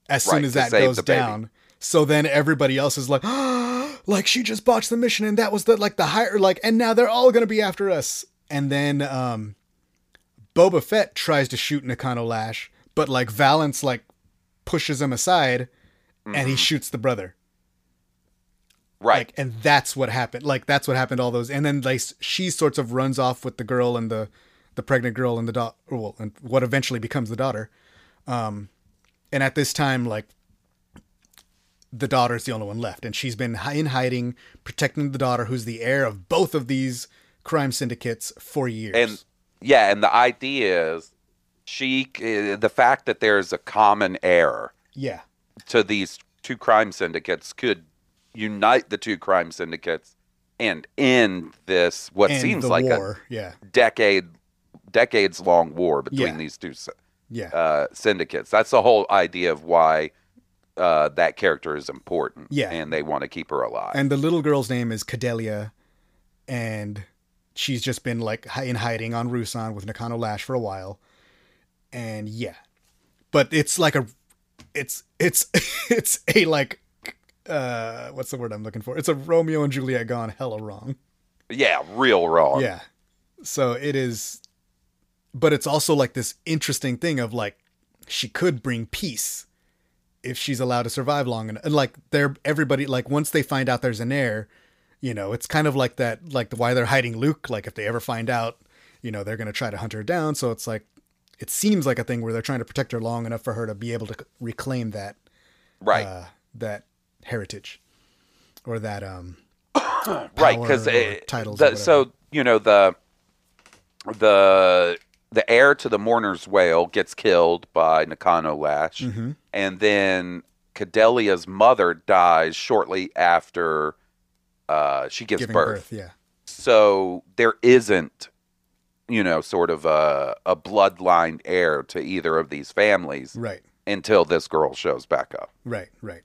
as soon Right, as that goes baby. down. So then everybody else is like, [GASPS] like she just botched the mission, and that was the like the higher like, and now they're all gonna be after us. And then um, Boba Fett tries to shoot Nakano Lash, but like Valance like pushes him aside, and Mm-hmm. he shoots the brother. Right. Like, and that's what happened. Like that's what happened. to All those, and then like she sorts of runs off with the girl and the the pregnant girl and the daughter, well, and what eventually becomes the daughter. Um, and at this time, like the daughter's the only one left, and she's been in hiding, protecting the daughter, who's the heir of both of these crime syndicates for years. and yeah, and the idea is she, uh, the fact that there's a common heir yeah, to these two crime syndicates could unite the two crime syndicates and end this what and seems like war. yeah, a decade decades long war between Yeah. these two yeah, uh, syndicates. That's the whole idea of why uh, that character is important. Yeah. and they want to keep her alive. and the little girl's name is Cadelia, and she's just been like in hiding on Ruusan with Nakano Lash for a while, and yeah, but it's like a, it's it's [LAUGHS] it's a like, uh, what's the word I'm looking for? It's a Romeo and Juliet gone hella wrong. yeah, real wrong. Yeah, so it is, but it's also like this interesting thing of like she could bring peace if she's allowed to survive long enough. And like they're everybody like once they find out there's an heir, you know, it's kind of like that like the why they're hiding Luke. Like if they ever find out, you know, they're gonna try to hunt her down. So it's like it seems like a thing where they're trying to protect her long enough for her to be able to reclaim that right, uh, that heritage or that um [COUGHS] right. Because titles the, so you know the the the heir to the mourner's wail gets killed by Nakano Lash, Mm-hmm. and then Cadelia's mother dies shortly after uh, she gives birth. birth. Yeah. So there isn't, you know, sort of a, a bloodline heir to either of these families Right. until this girl shows back up. Right, right.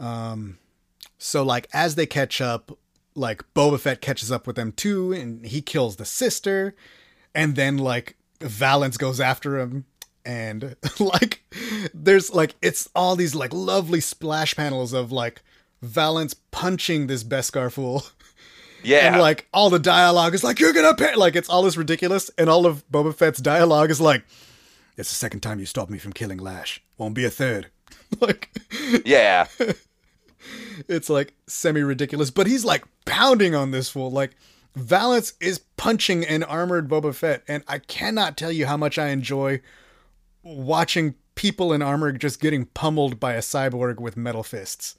Um, so like as they catch up, like Boba Fett catches up with them too, and he kills the sister, and then like Valance goes after him, and [LAUGHS] like there's like it's all these like lovely splash panels of like Valance punching this Beskar fool. [LAUGHS] Yeah. And like all the dialogue is like, you're gonna pay like it's all this ridiculous, and all of Boba Fett's dialogue is like, It's the second time you stopped me from killing Lash. Won't be a third. [LAUGHS] like yeah. It's like semi ridiculous, but he's like pounding on this fool. Like Valance is punching an armored Boba Fett, and I cannot tell you how much I enjoy watching people in armor just getting pummeled by a cyborg with metal fists.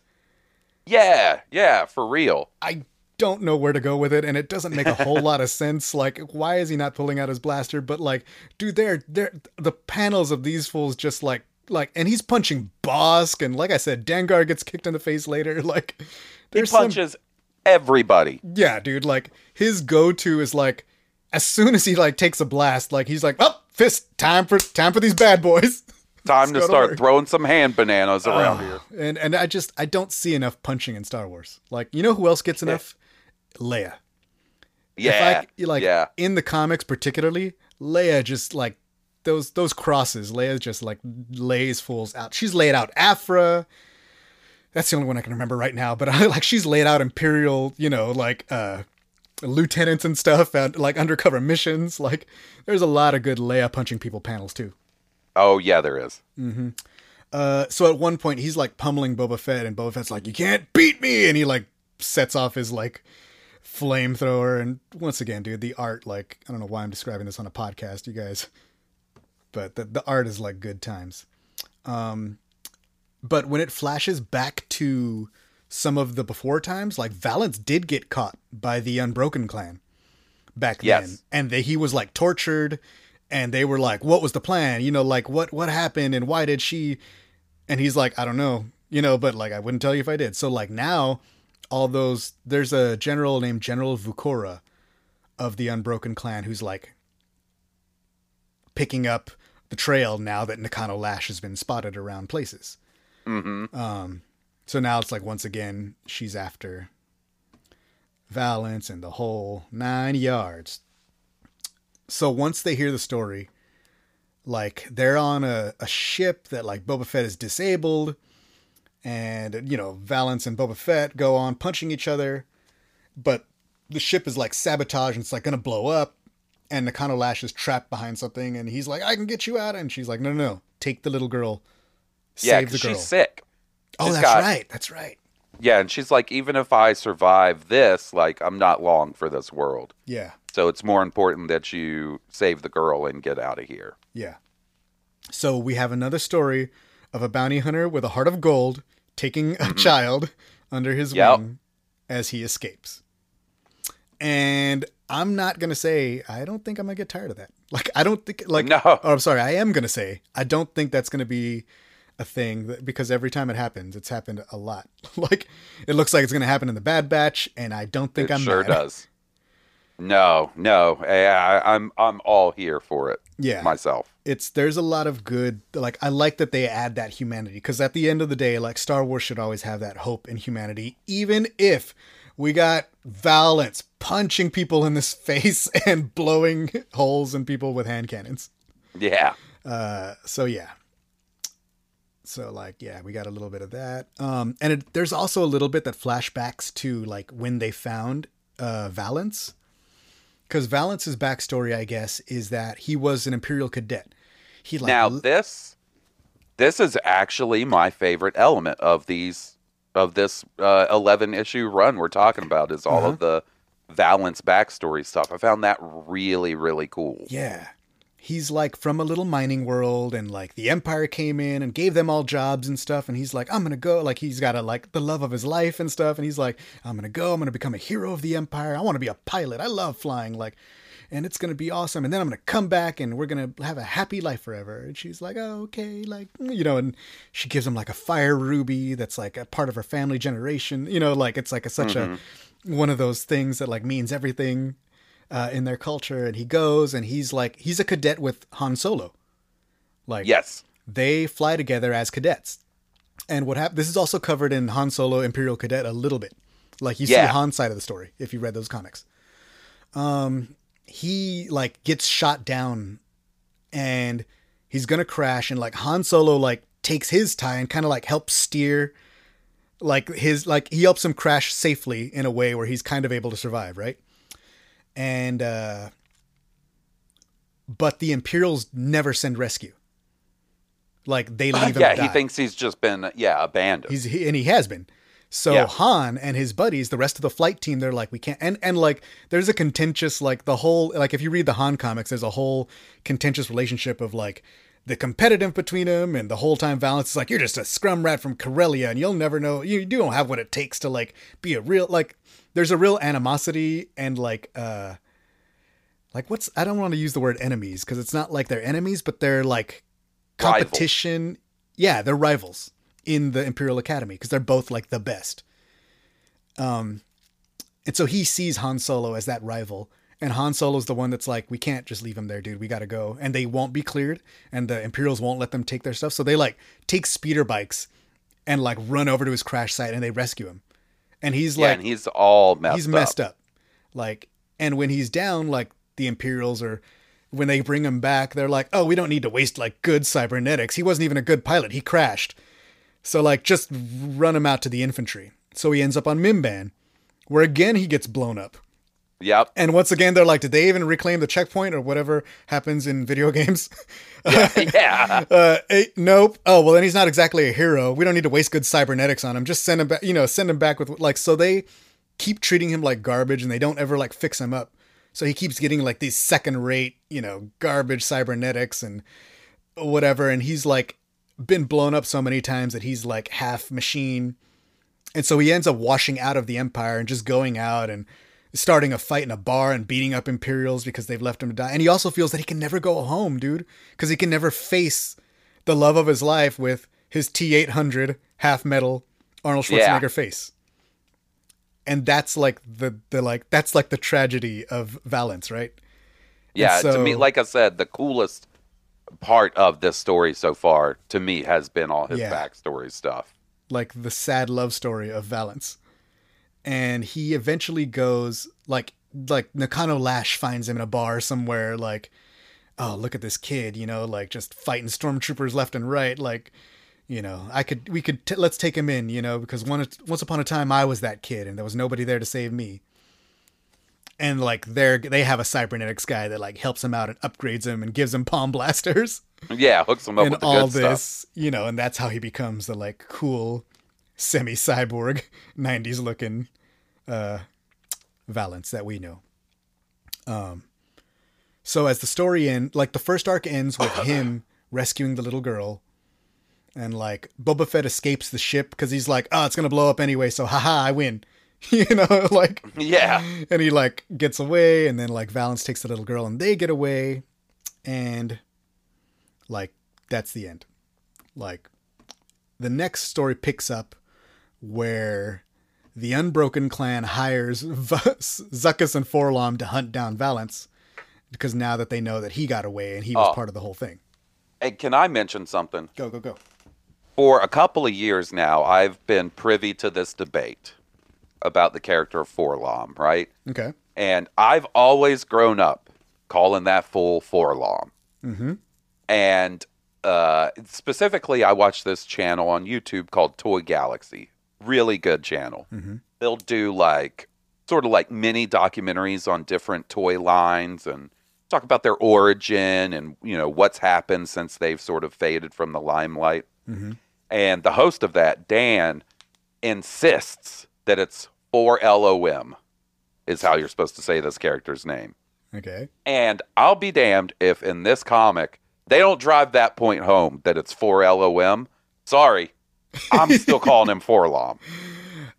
Yeah. Yeah. For real. I don't know where to go with it, and it doesn't make a whole lot of sense. Like, why is he not pulling out his blaster? But like, dude, they're they're the panels of these fools just like like, and he's punching Bossk, and like I said, Dengar gets kicked in the face later. [LAUGHS] Like, He there's some punches everybody. Yeah, dude, like his go-to is like as soon as he like takes a blast, like he's like, "Oh, fist time for time for these bad boys." [LAUGHS] Time to go to start throwing some hand bananas around here. and and I just I don't see enough punching in Star Wars. Like, you know who else gets enough? Leia. Yeah. If I, like yeah. in the comics particularly, Leia just like those those crosses. Leia just like lays fools out. She's laid out Aphra. That's the only one I can remember right now. But [LAUGHS] I like she's laid out Imperial, you know, like uh lieutenants and stuff and like undercover missions. Like there's a lot of good Leia punching people panels too. Oh, yeah, there is. Mm-hmm. Uh, so at one point he's like pummeling Boba Fett, and Boba Fett's like, "You can't beat me," and he like sets off his like flamethrower. And once again, dude, the art like I don't know why I'm describing this on a podcast, you guys, but the the art is like good times. Um, but when it flashes back to some of the before times, like Valance did get caught by the Unbroken clan back Yes. then, and they, he was like tortured, and they were like, "What was the plan? You know, like what what happened, and why did she?" And he's like, "I don't know, you know, but like I wouldn't tell you if I did." So like now, all those there's a general named General Vukora of the Unbroken clan who's like picking up the trail now that Nakano Lash has been spotted around places. hmm Um, so now it's like once again she's after Valance and the whole nine yards. So once they hear the story, like they're on a, a ship that like Boba Fett is disabled, and you know Valance and Boba Fett go on punching each other, but the ship is like sabotage and it's like gonna blow up, and Nakano Lash is trapped behind something, and he's like, "I can get you out," and she's like, "No, no, no, take the little girl, Yeah, save the girl." she's sick. Oh, She's that's got- right. That's right. Yeah, and she's like, even if I survive this, like, I'm not long for this world. Yeah. So it's more important that you save the girl and get out of here. Yeah. So we have another story of a bounty hunter with a heart of gold taking a mm-hmm. child under his Yep. wing as he escapes. And I'm not going to say, I don't think I'm going to get tired of that. [LAUGHS] Like, I don't think, like, No. oh, I'm sorry, I am going to say, I don't think that's going to be a thing that, because every time it happens, it's happened a lot. [LAUGHS] like, it looks like it's going to happen in the Bad Batch, and I don't think it I'm sure mad. does. No, no, I, I'm I'm all here for it Yeah. myself. it's there's a lot of good like i like that they add that humanity because at the end of the day like star wars should always have that hope and humanity even if we got valance punching people in this [LAUGHS] face and blowing holes in people with hand cannons. Yeah, uh so yeah. So like yeah we got a little bit of that. Um and it, there's also a little bit that flashbacks to like when they found uh valance. Because valance's backstory i guess is that he was an imperial cadet. He like now this this is actually my favorite element of these of this uh, 11 issue run we're talking about is all Uh-huh. of the Valance backstory stuff. I found that really really cool. Yeah. He's like from a little mining world and like the empire came in and gave them all jobs and stuff and he's like I'm going to go like he's got a like the love of his life and stuff and he's like I'm going to go I'm going to become a hero of the empire. I want to be a pilot. I love flying like and it's going to be awesome and then I'm going to come back and we're going to have a happy life forever. And she's like, "Oh, okay." Like, you know, and she gives him like a fire ruby that's like a part of her family generation. You know, like it's like a, such a one of those things that like means everything uh, in their culture, and he goes and he's like he's a cadet with Han Solo. Like Yes. they fly together as cadets. And what happened? This is also covered in Han Solo Imperial Cadet a little bit. Like you see Yeah. Han's side of the story if you read those comics. Um, he like gets shot down, and he's gonna crash, and like Han Solo like takes his tie and kind of like helps steer, like his like he helps him crash safely in a way where he's kind of able to survive, right? And uh, but the Imperials never send rescue. Like they [LAUGHS] leave him. yeah, he thinks he's just been yeah abandoned. He's he, and he has been. So Yeah. Han and his buddies, the rest of the flight team, they're like, we can't. And and like, there's a contentious like the whole like if you read the Han comics, there's a whole contentious relationship of like the competitive between them, and the whole time Valance is like, you're just a scrum rat from Corellia, and you'll never know. You, you don't have what it takes to like be a real like. There's a real animosity and like uh like what's I don't want to use the word enemies because it's not like they're enemies, but they're like competition. Yeah, they're rivals in the Imperial Academy because they're both like the best. Um, and so he sees Han Solo as that rival, and Han Solo's the one that's like, we can't just leave him there, dude. We got to go, and they won't be cleared, and the Imperials won't let them take their stuff. So they like take speeder bikes and like run over to his crash site, and they rescue him. And he's yeah, like, and he's all messed he's up. messed up. Like, and when he's down, like the Imperials are, when they bring him back, they're like, oh, we don't need to waste like good cybernetics. He wasn't even a good pilot. He crashed. So like, just run him out to the infantry. So he ends up on Mimban, where again he gets blown up. Yep. And once again, they're like, did they even reclaim the checkpoint or whatever happens in video [LAUGHS] games? [LAUGHS] yeah. uh, eh, nope. Oh well, then he's not exactly a hero. We don't need to waste good cybernetics on him. Just send him back. You know, send him back with like. So they keep treating him like garbage, and they don't ever like fix him up. So he keeps getting like these second-rate, you know, garbage cybernetics and whatever. And he's like been blown up so many times that he's like half machine. And so he ends up washing out of the Empire and just going out and starting a fight in a bar and beating up Imperials because they've left him to die. And he also feels that he can never go home, dude, because he can never face the love of his life with his T eight hundred half metal Arnold Schwarzenegger Yeah. face. And that's like the the like that's like the tragedy of Valance, right? Yeah, to me, like I said, the coolest part of this story so far to me has been all his Yeah. backstory stuff. like the sad love story of Valance. And he eventually goes like like Nakano Lash finds him in a bar somewhere like oh look at this kid, you know, like just fighting stormtroopers left and right like you know, I could we could t- let's take him in, you know, because one once upon a time I was that kid and there was nobody there to save me. And like they're they have a cybernetics guy that like helps him out and upgrades him and gives him palm blasters Yeah, hooks him up and with the all good this, stuff. you know, and that's how he becomes the like cool semi cyborg 90s [LAUGHS] looking uh Valance that we know. Um so as the story end like the first arc ends with [LAUGHS] him rescuing the little girl and like Boba Fett escapes the ship because he's like, oh, it's gonna blow up anyway, so haha, I win. [LAUGHS] you know, like Yeah, and he like gets away and then like Valance takes the little girl and they get away and like that's the end. Like the next story picks up where the unbroken clan hires [LAUGHS] v- Zuckuss and Forlom to hunt down Valence because now that they know that he got away and he was Oh. part of the whole thing. Hey, can I mention something? go go go. For a couple of years now, I've been privy to this debate about the character of Forlom, right? okay And I've always grown up calling that fool Forlom. mm-hmm And uh, specifically, I watch this channel on YouTube called Toy Galaxy. Really good channel. mm-hmm They'll do like sort of like mini documentaries on different toy lines and talk about their origin and you know what's happened since they've sort of faded from the limelight. mm-hmm And the host of that, Dan, insists that it's 4LOM is how you're supposed to say this character's name. okay And I'll be damned if in this comic they don't drive that point home that it's 4LOM. Sorry, I'm still calling him [LAUGHS] Forlom.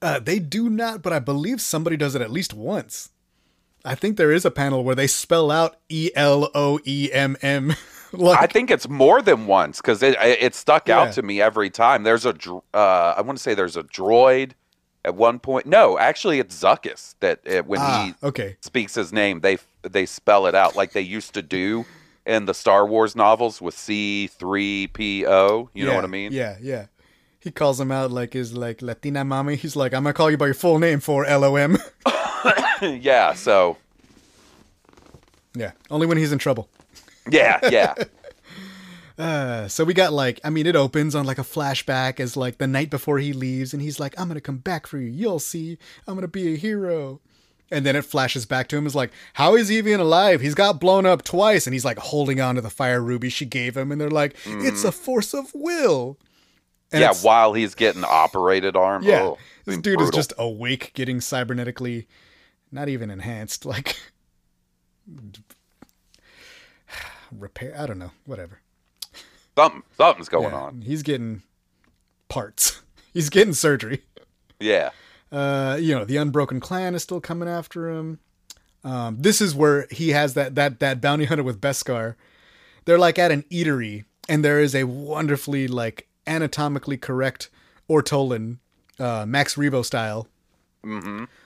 Uh, they do not, but I believe somebody does it at least once. I think there is a panel where they spell out E L O E M M. [LAUGHS] I think it's more than once because it it stuck Yeah. out to me every time. There's a uh, I want to say there's a droid at one point. No, actually, it's Zuckuss that uh, when ah, he okay. speaks his name, they they spell it out like they used to do in the Star Wars novels with C3PO. You know what I mean? Yeah, yeah. He calls him out like his like Latina mommy. He's like, I'm gonna call you by your full name for LOM. [LAUGHS] [LAUGHS] yeah. So yeah, only when he's in trouble. yeah, yeah, [LAUGHS] Uh, so we got like, I mean, it opens on like a flashback as like the night before he leaves, and he's like, I'm gonna come back for you. You'll see. I'm gonna be a hero. And then it flashes back to him as like, how is he even alive? He's got blown up twice, and he's like holding on to the fire ruby she gave him, and they're like, it's a force of will. And yeah. While he's getting operated arm. Yeah, Oh, this dude is just awake, getting cybernetically, not even enhanced, like [SIGHS] repair. I don't know, whatever. Something. Something's going Yeah, on. He's getting parts. [LAUGHS] He's getting surgery. Yeah. Uh, you know, the Unbroken Clan is still coming after him. Um, this is where he has that that that bounty hunter with Beskar. They're like at an eatery, and there is a wonderfully like anatomically correct Ortolan, uh, Max Rebo style,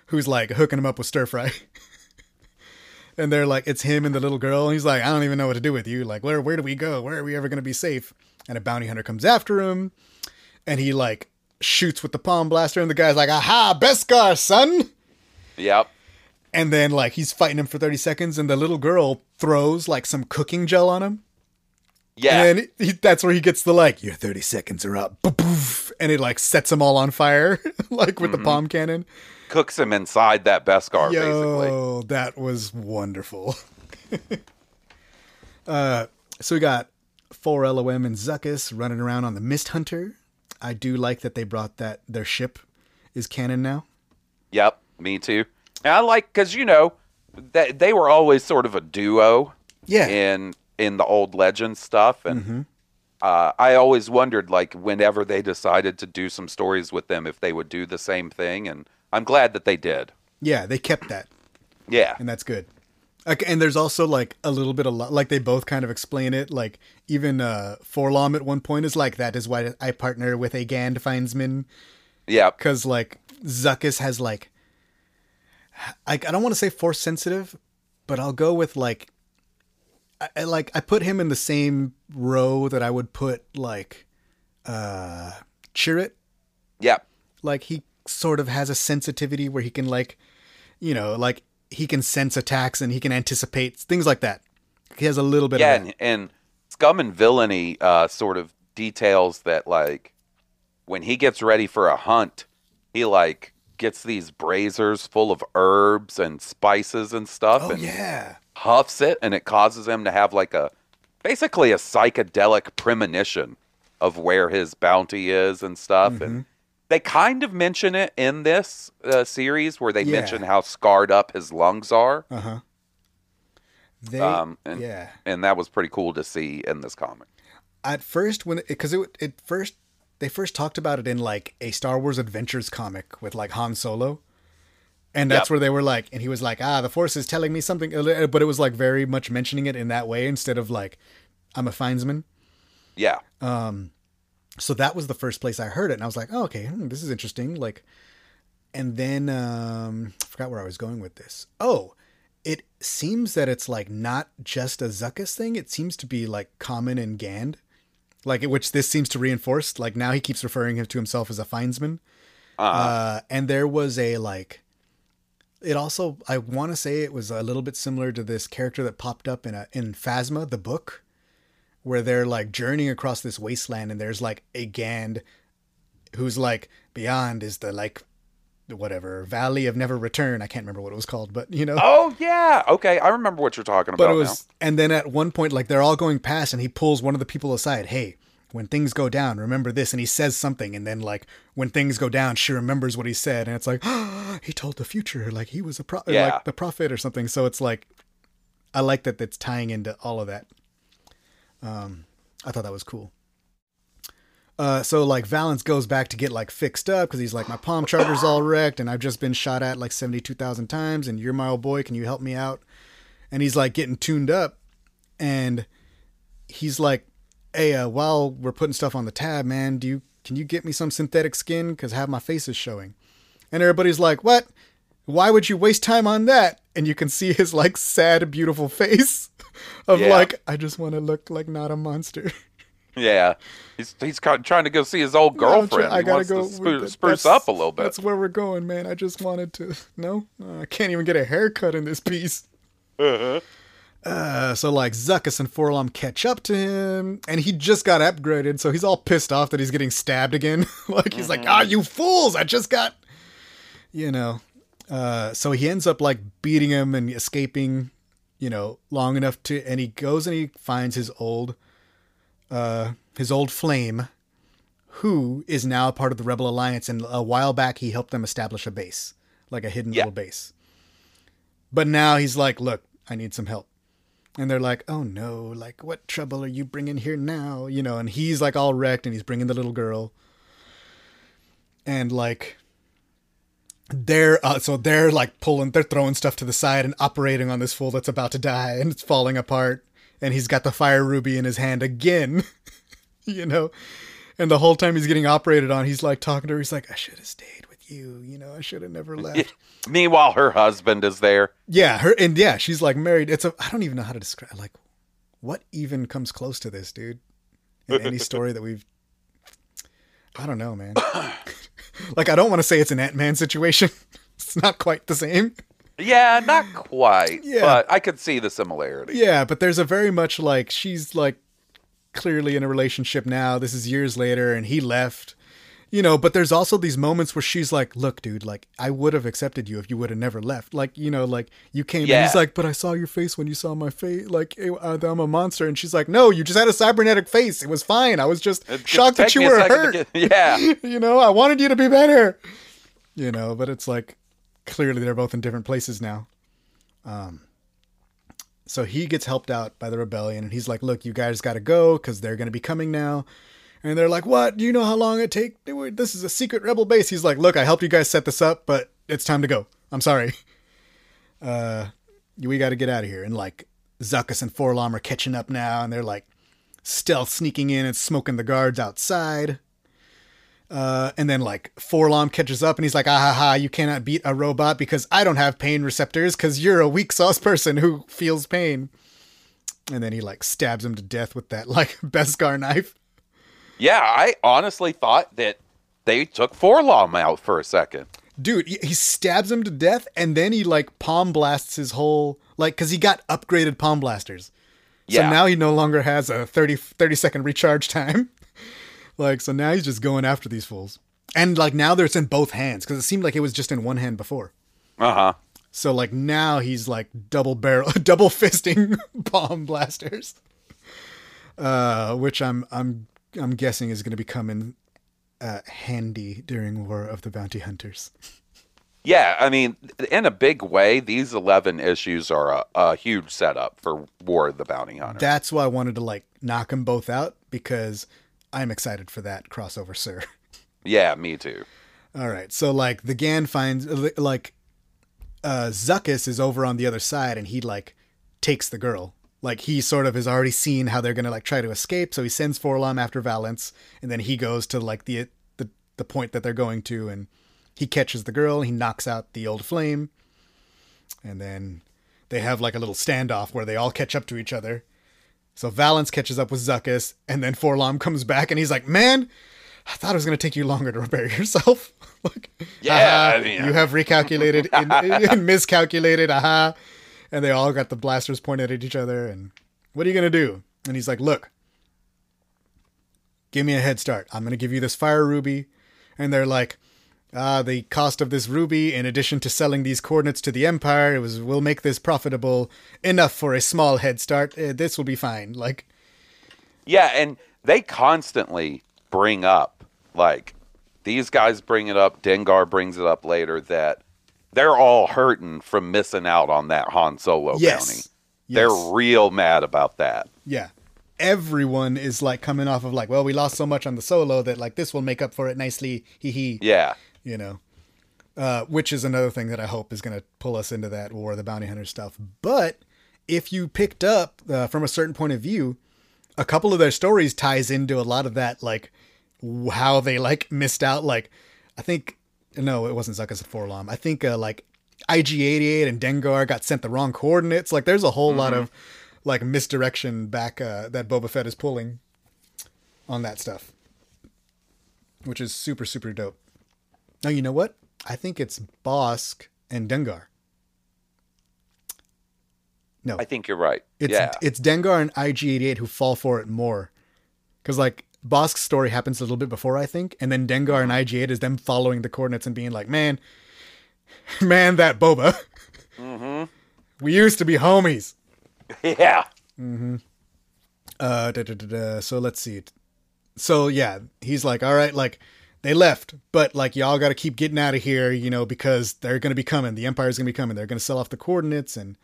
who's like hooking him up with stir fry. [LAUGHS] and they're like, it's him and the little girl. And he's like, I don't even know what to do with you. Like, where where do we go? Where are we ever gonna be safe? And a bounty hunter comes after him, and he like shoots with the palm blaster, and the guy's like, "Aha, Beskar, son!" Yep. And then like he's fighting him for thirty seconds, and the little girl throws like some cooking gel on him, Yeah. and he, that's where he gets the like, "Your thirty seconds are up," and it like sets them all on fire, [LAUGHS] like with the mm-hmm. palm cannon. Cooks him inside that Beskar, basically. Yo, that was wonderful. [LAUGHS] uh, so we got four LOM and Zuckuss running around on the Mist Hunter. I do like that they brought that their ship is canon now. Yep, me too. And I like because you know that they were always sort of a duo Yeah. in in the old legend stuff, and uh, I always wondered like whenever they decided to do some stories with them if they would do the same thing, and I'm glad that they did. Yeah, they kept that, Yeah, and that's good. Okay, and there's also like a little bit of lo- like they both kind of explain it. Like even uh Forlom at one point is like that is why I partner with a Gand Findsman yeah, because like Zuckuss has like I, I don't want to say force sensitive, but I'll go with like I, I like I put him in the same row that I would put like uh Chirrut. yeah, Like he sort of has a sensitivity where he can like you know like he can sense attacks and he can anticipate things like that. He has a little bit yeah. of. And, and Scum and Villainy uh, sort of details that like when he gets ready for a hunt, he like gets these braziers full of herbs and spices and stuff, Oh and yeah. huffs it and it causes him to have like a basically a psychedelic premonition of where his bounty is and stuff Mm-hmm. and they kind of mention it in this uh, series where they Yeah. mention how scarred up his lungs are Uh-huh. They um, and, yeah. and that was pretty cool to see in this comic at first when because it, it first they first talked about it in like a Star Wars Adventures comic with like Han Solo, and that's Yep. where they were like, and he was like, ah, the Force is telling me something, uh, but it was like very much mentioning it in that way instead of like, I'm a Findsman. yeah So that was the first place I heard it, and I was like, oh, okay, hmm, this is interesting. Like, and then um, I forgot where I was going with this. Oh, it seems that it's like not just a Zuckuss thing. It seems to be like common in Gand, like which this seems to reinforce. Like now he keeps referring him to himself as a Findsman. Uh, and there was a like. It also, I want to say, it was a little bit similar to this character that popped up in a in Phasma, the book where they're like journeying across this wasteland and there's like a Gand who's like beyond is the like whatever valley of never return. I can't remember what it was called, but you know. oh yeah okay i remember what you're talking but about it was and then at one point like they're all going past and he pulls one of the people aside, "Hey, when things go down, remember this." And he says something and then like when things go down, she remembers what he said and it's like, [GASPS] he told the future like he was a pro- Yeah. like the prophet or something. So it's like I like that that's tying into all of that. Um I thought that was cool. Uh, so like Valance goes back to get like fixed up because he's like my palm charger's all wrecked and I've just been shot at like seventy two thousand times and you're my old boy. Can you help me out? And he's like getting tuned up, and he's like, "Hey, uh, while we're putting stuff on the tab, man, do you can you get me some synthetic skin? Because half my face is showing." And everybody's like, "What? Why would you waste time on that? and you can see his like sad, beautiful [LAUGHS] face [LAUGHS] of Yeah. like, I just want to look like not a monster. [LAUGHS] Yeah, he's he's trying to go see his old girlfriend. I gotta wants go. to spru- spruce up a little bit. That's where we're going, man. I just wanted to. No, Uh, I can't even get a haircut in this piece. Uh-huh. Uh, so like Zuckuss and Forlom catch up to him, and he just got upgraded, so he's all pissed off that he's getting stabbed again. [LAUGHS] like he's like, ah, you fools! I just got, you know. Uh, so he ends up like beating him and escaping, you know, long enough to, and he goes and he finds his old, uh, his old flame, who is now a part of the Rebel Alliance, and a while back he helped them establish a base, like a hidden Yeah. little base. But now he's like, look, I need some help. And they're like, oh no, like, what trouble are you bringing here now? You know, and he's like all wrecked and he's bringing the little girl. And like, they're, uh, so they're like pulling, they're throwing stuff to the side and operating on this fool that's about to die and it's falling apart. And he's got the fire ruby in his hand again, [LAUGHS] you know? And the whole time he's getting operated on, he's like talking to her. He's like, I should have stayed with you. You know, I should have never left. Meanwhile, her husband is there. Yeah, her and yeah, she's like married. It's a I don't even know how to describe like what even comes close to this, dude. In any [LAUGHS] story that we've I don't know, man. [COUGHS] like I don't want to say it's an Ant-Man situation. [LAUGHS] It's not quite the same. Yeah, not quite. Yeah. But I could see the similarity. Yeah, but there's a very much like she's like clearly in a relationship now. This is years later and he left. You know, but there's also these moments where she's like, "Look, dude, like I would have accepted you if you would have never left. Like, you know, like you came." Yeah. And he's like, "But I saw your face when you saw my face. Like, uh, I'm a monster." And she's like, "No, you just had a cybernetic face. It was fine. I was just It just shocked that you were hurt. get- [LAUGHS] yeah. [LAUGHS] you know, I wanted you to be better." You know, but it's like clearly they're both in different places now. Um, so he gets helped out by the rebellion, and he's like, "Look, you guys got to go because they're going to be coming now." And they're like, "What? Do you know how long it take? This is a secret rebel base." He's like, "Look, I helped you guys set this up, but it's time to go. I'm sorry. [LAUGHS] Uh, we got to get out of here." And like, Zuckuss and Forlom are catching up now, and they're like stealth sneaking in and smoking the guards outside. Uh, and then like Forlom catches up and he's like, ah ha ha, you cannot beat a robot because I don't have pain receptors because you're a weak sauce person who feels pain. And then he like stabs him to death with that [LAUGHS] like Beskar knife. Yeah, I honestly thought that they took Forlom out for a second. Dude, he, stabs him to death and then he like palm blasts his whole like cuz he got upgraded palm blasters. Yeah. So now he no longer has a 30 30 second recharge time. [LAUGHS] like so now he's just going after these fools. And like now there's in both hands cuz it seemed like it was just in one hand before. Uh huh. So like now he's like double barrel, [LAUGHS] double fisting [LAUGHS] bomb blasters, uh, which I'm I'm I'm guessing is going to become in uh, handy during War of the Bounty Hunters. Yeah, I mean, in a big way, these 11 issues are a, a huge setup for War of the Bounty Hunter. That's why I wanted to like knock them both out because I'm excited for that crossover, sir. yeah, me too. All right, so like the Gan finds like uh, Zuckuss is over on the other side and he like takes the girl. Like he sort of has already seen how they're gonna like try to escape, so he sends Forlom after Valance, and then he goes to like the the the point that they're going to, and he catches the girl. He knocks out the old flame, and then they have like a little standoff where they all catch up to each other. So Valance catches up with Zuckuss, and then Forlom comes back, and he's like, "Man, I thought it was going to take you longer to repair yourself. [LAUGHS] like, Yeah, "Haha, I mean- you have recalculated and, and miscalculated. Aha! And they all got the blasters pointed at each other. And what are you going to do? And he's like, "Look, give me a head start. I'm going to give you this fire ruby." And they're like, "Ah, the cost of this ruby, in addition to selling these coordinates to the Empire, it was we'll make this profitable enough for a small head start. Uh, this will be fine." Like, Yeah, and they constantly bring up, like, these guys bring it up, Dengar brings it up later, that they're all hurting from missing out on that Han Solo Yes. bounty. Yes. They're real mad about that. Yeah. Everyone is like coming off of like, well, we lost so much on the solo that like this will make up for it nicely. Hee hee. Yeah. You know, uh, which is another thing that I hope is going to pull us into that War of the Bounty Hunter stuff. But if you picked up uh, from a certain point of view, a couple of their stories ties into a lot of that, like w- how they like missed out. Like, I think no, it wasn't Zuckuss at Forlom. I think uh, like IG88 and Dengar got sent the wrong coordinates. Like there's a whole lot of like misdirection back uh, that Boba Fett is pulling on that stuff, which is super super dope. Now you know what? I think it's Bossk and Dengar. No, I think you're right. it's yeah. it's Dengar and IG88 who fall for it more, because like Bossk's story happens a little bit before I think, and then Dengar and IG8 is them following the coordinates and being like, man, [LAUGHS] man, that Boba. Mm-hmm. We used to be homies. [LAUGHS] yeah. Uh, da, da, da, da. so let's see. So yeah, he's like, all right, like they left, but like y'all got to keep getting out of here, you know, because they're gonna be coming. The Empire's gonna be coming. They're gonna sell off the coordinates, and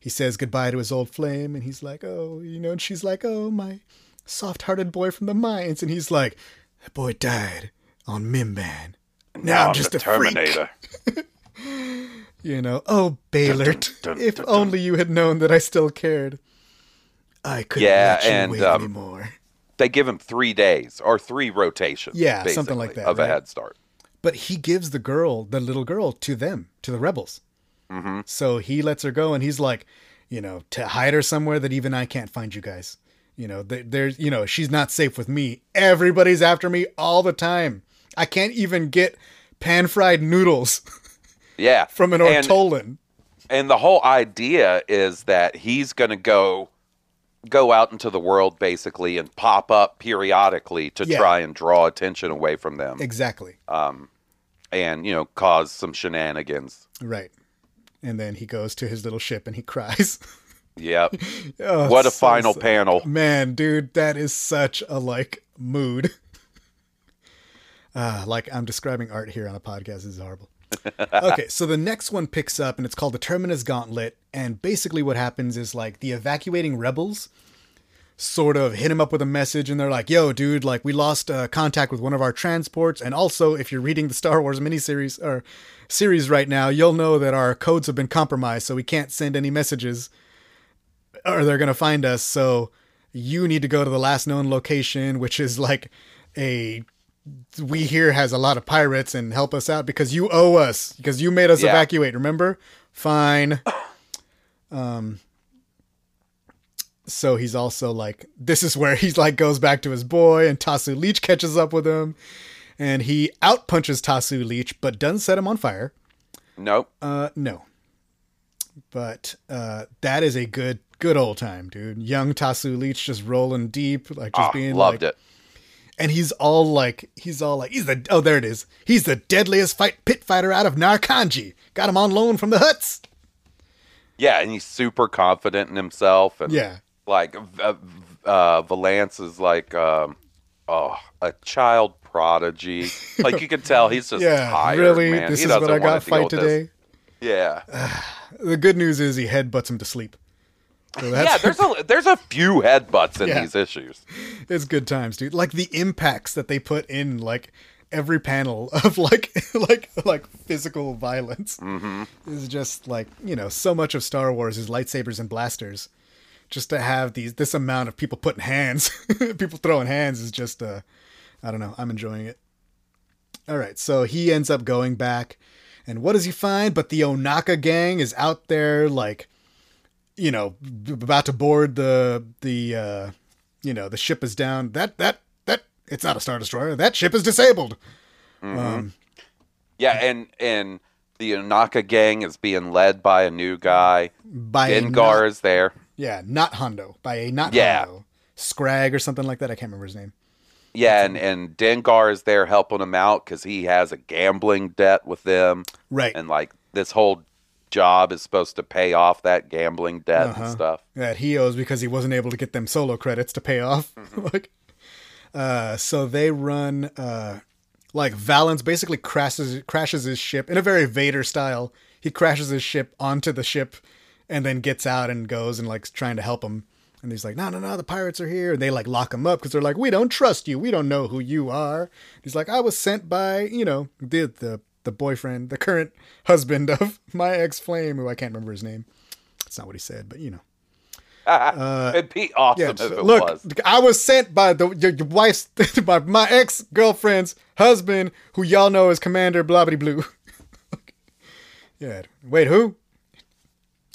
he says goodbye to his old flame, and he's like, oh, you know, and she's like, oh, my soft-hearted boy from the mines, and he's like, that boy died on Mimban. Now I'm just the a freak. Terminator. [LAUGHS] You know, oh Beilert, if only you had known that I still cared. I couldn't Yeah, let you and, wait um, anymore. They give him three days or three rotations. Yeah, something like that, Of right? a head start. But he gives the girl, the little girl, to them, to the rebels. Mm-hmm. So he lets her go, and he's like, you know, to hide her somewhere that even I can't find you guys. You know, there- there's, you know, she's not safe with me. Everybody's after me all the time. I can't even get pan fried noodles [LAUGHS] Yeah. from an And- ortolan. and the whole idea is that he's going to go go out into the world basically and pop up periodically to Yeah. try and draw attention away from them Exactly. Um, and you know cause some shenanigans Right. And then he goes to his little ship and he cries. [LAUGHS] yep [LAUGHS] Oh, what a so final sad. panel Man, dude, that is such a like mood. [LAUGHS] Ah, like I'm describing art here on a podcast this is horrible. [LAUGHS] okay, so the next one picks up and it's called the Terminus Gauntlet. And basically, what happens is like the evacuating rebels sort of hit him up with a message and they're like, yo, dude, like we lost uh, contact with one of our transports. And also, if you're reading the Star Wars miniseries or series right now, you'll know that our codes have been compromised, so we can't send any messages or they're going to find us. So you need to go to the last known location, which is like a we here has a lot of pirates and help us out because you owe us because you made us Yeah. evacuate. Remember? Fine. [COUGHS] Um. So he's also like, this is where he's like goes back to his boy, and Tasu Leech catches up with him, and he out punches Tasu Leech, but doesn't set him on fire. nope Uh, no. But uh, that is a good, good old time, dude. Young Tasu Leech just rolling deep, like just Ah, being loved like, it and he's all like, he's all like, he's the oh there it is, he's the deadliest fight pit fighter out of Narkanji. Got him on loan from the Hutts. yeah and he's super confident in himself and Yeah, like uh, uh valance is like um oh a child prodigy like you can tell he's just [LAUGHS] yeah. tired really, man. this He is what I got fight with this. today. yeah [SIGHS] [SIGHS] The good news is he headbutts him to sleep. So yeah, there's a [LAUGHS] there's a few headbutts in Yeah. these issues. it's good times, dude. Like the impacts that they put in, like every panel [LAUGHS] of like like like physical violence Mm-hmm. is just like you know so much of Star Wars is lightsabers and blasters. Just to have these this amount of people putting hands, [LAUGHS] people throwing hands is just uh, I don't know. I'm enjoying it. All right, so he ends up going back, and what does he find? But the Ohnaka gang is out there, like, you know, about to board the the uh, you know the ship is down. That that that it's not a star destroyer. That ship is disabled. Um, Yeah, and and the Ohnaka gang is being led by a new guy. by Dengar not, is there. yeah, not Hondo, by a not Yeah. Hondo, Scrag or something like that. I can't remember his name. Yeah, and and Dengar is there helping him out because he has a gambling debt with them, Right. and like this whole job is supposed to pay off that gambling debt Uh-huh. and stuff. that he owes because he wasn't able to get them solo credits to pay off. [LAUGHS] like, uh, so they run uh, like Valance basically crashes crashes his ship in a very Vader style. He crashes his ship onto the ship, and then gets out and goes and like trying to help him. And he's like, "No, no, no, the pirates are here." And they like lock him up because they're like, "We don't trust you. We don't know who you are." He's like, "I was sent by you know the the the boyfriend, the current husband of [LAUGHS] my ex flame, who I can't remember his name." That's not what he said, but you know. Ah, ah, uh, it'd be awesome Yeah, look, was. I was sent by the your, your wife's [LAUGHS] by my ex girlfriend's husband, who y'all know is Commander Blobbity Blue. [LAUGHS] Yeah. Wait, who?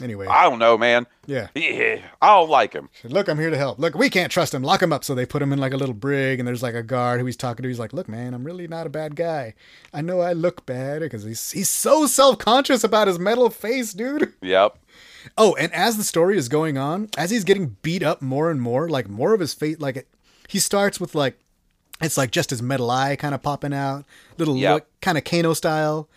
Anyway, I don't know, man. yeah. Yeah, I don't like him. Look, I'm here to help. Look, we can't trust him. Lock him up. So they put him in like a little brig, and there's like a guard who he's talking to. He's like, "Look, man, I'm really not a bad guy. I know I look bad because he's he's so self conscious about his metal face, dude." [LAUGHS] Yep. Oh, and as the story is going on, as he's getting beat up more and more, like more of his face, like it, he starts with like it's like just his metal eye kind of popping out, little Yep. look, kind of Kano style,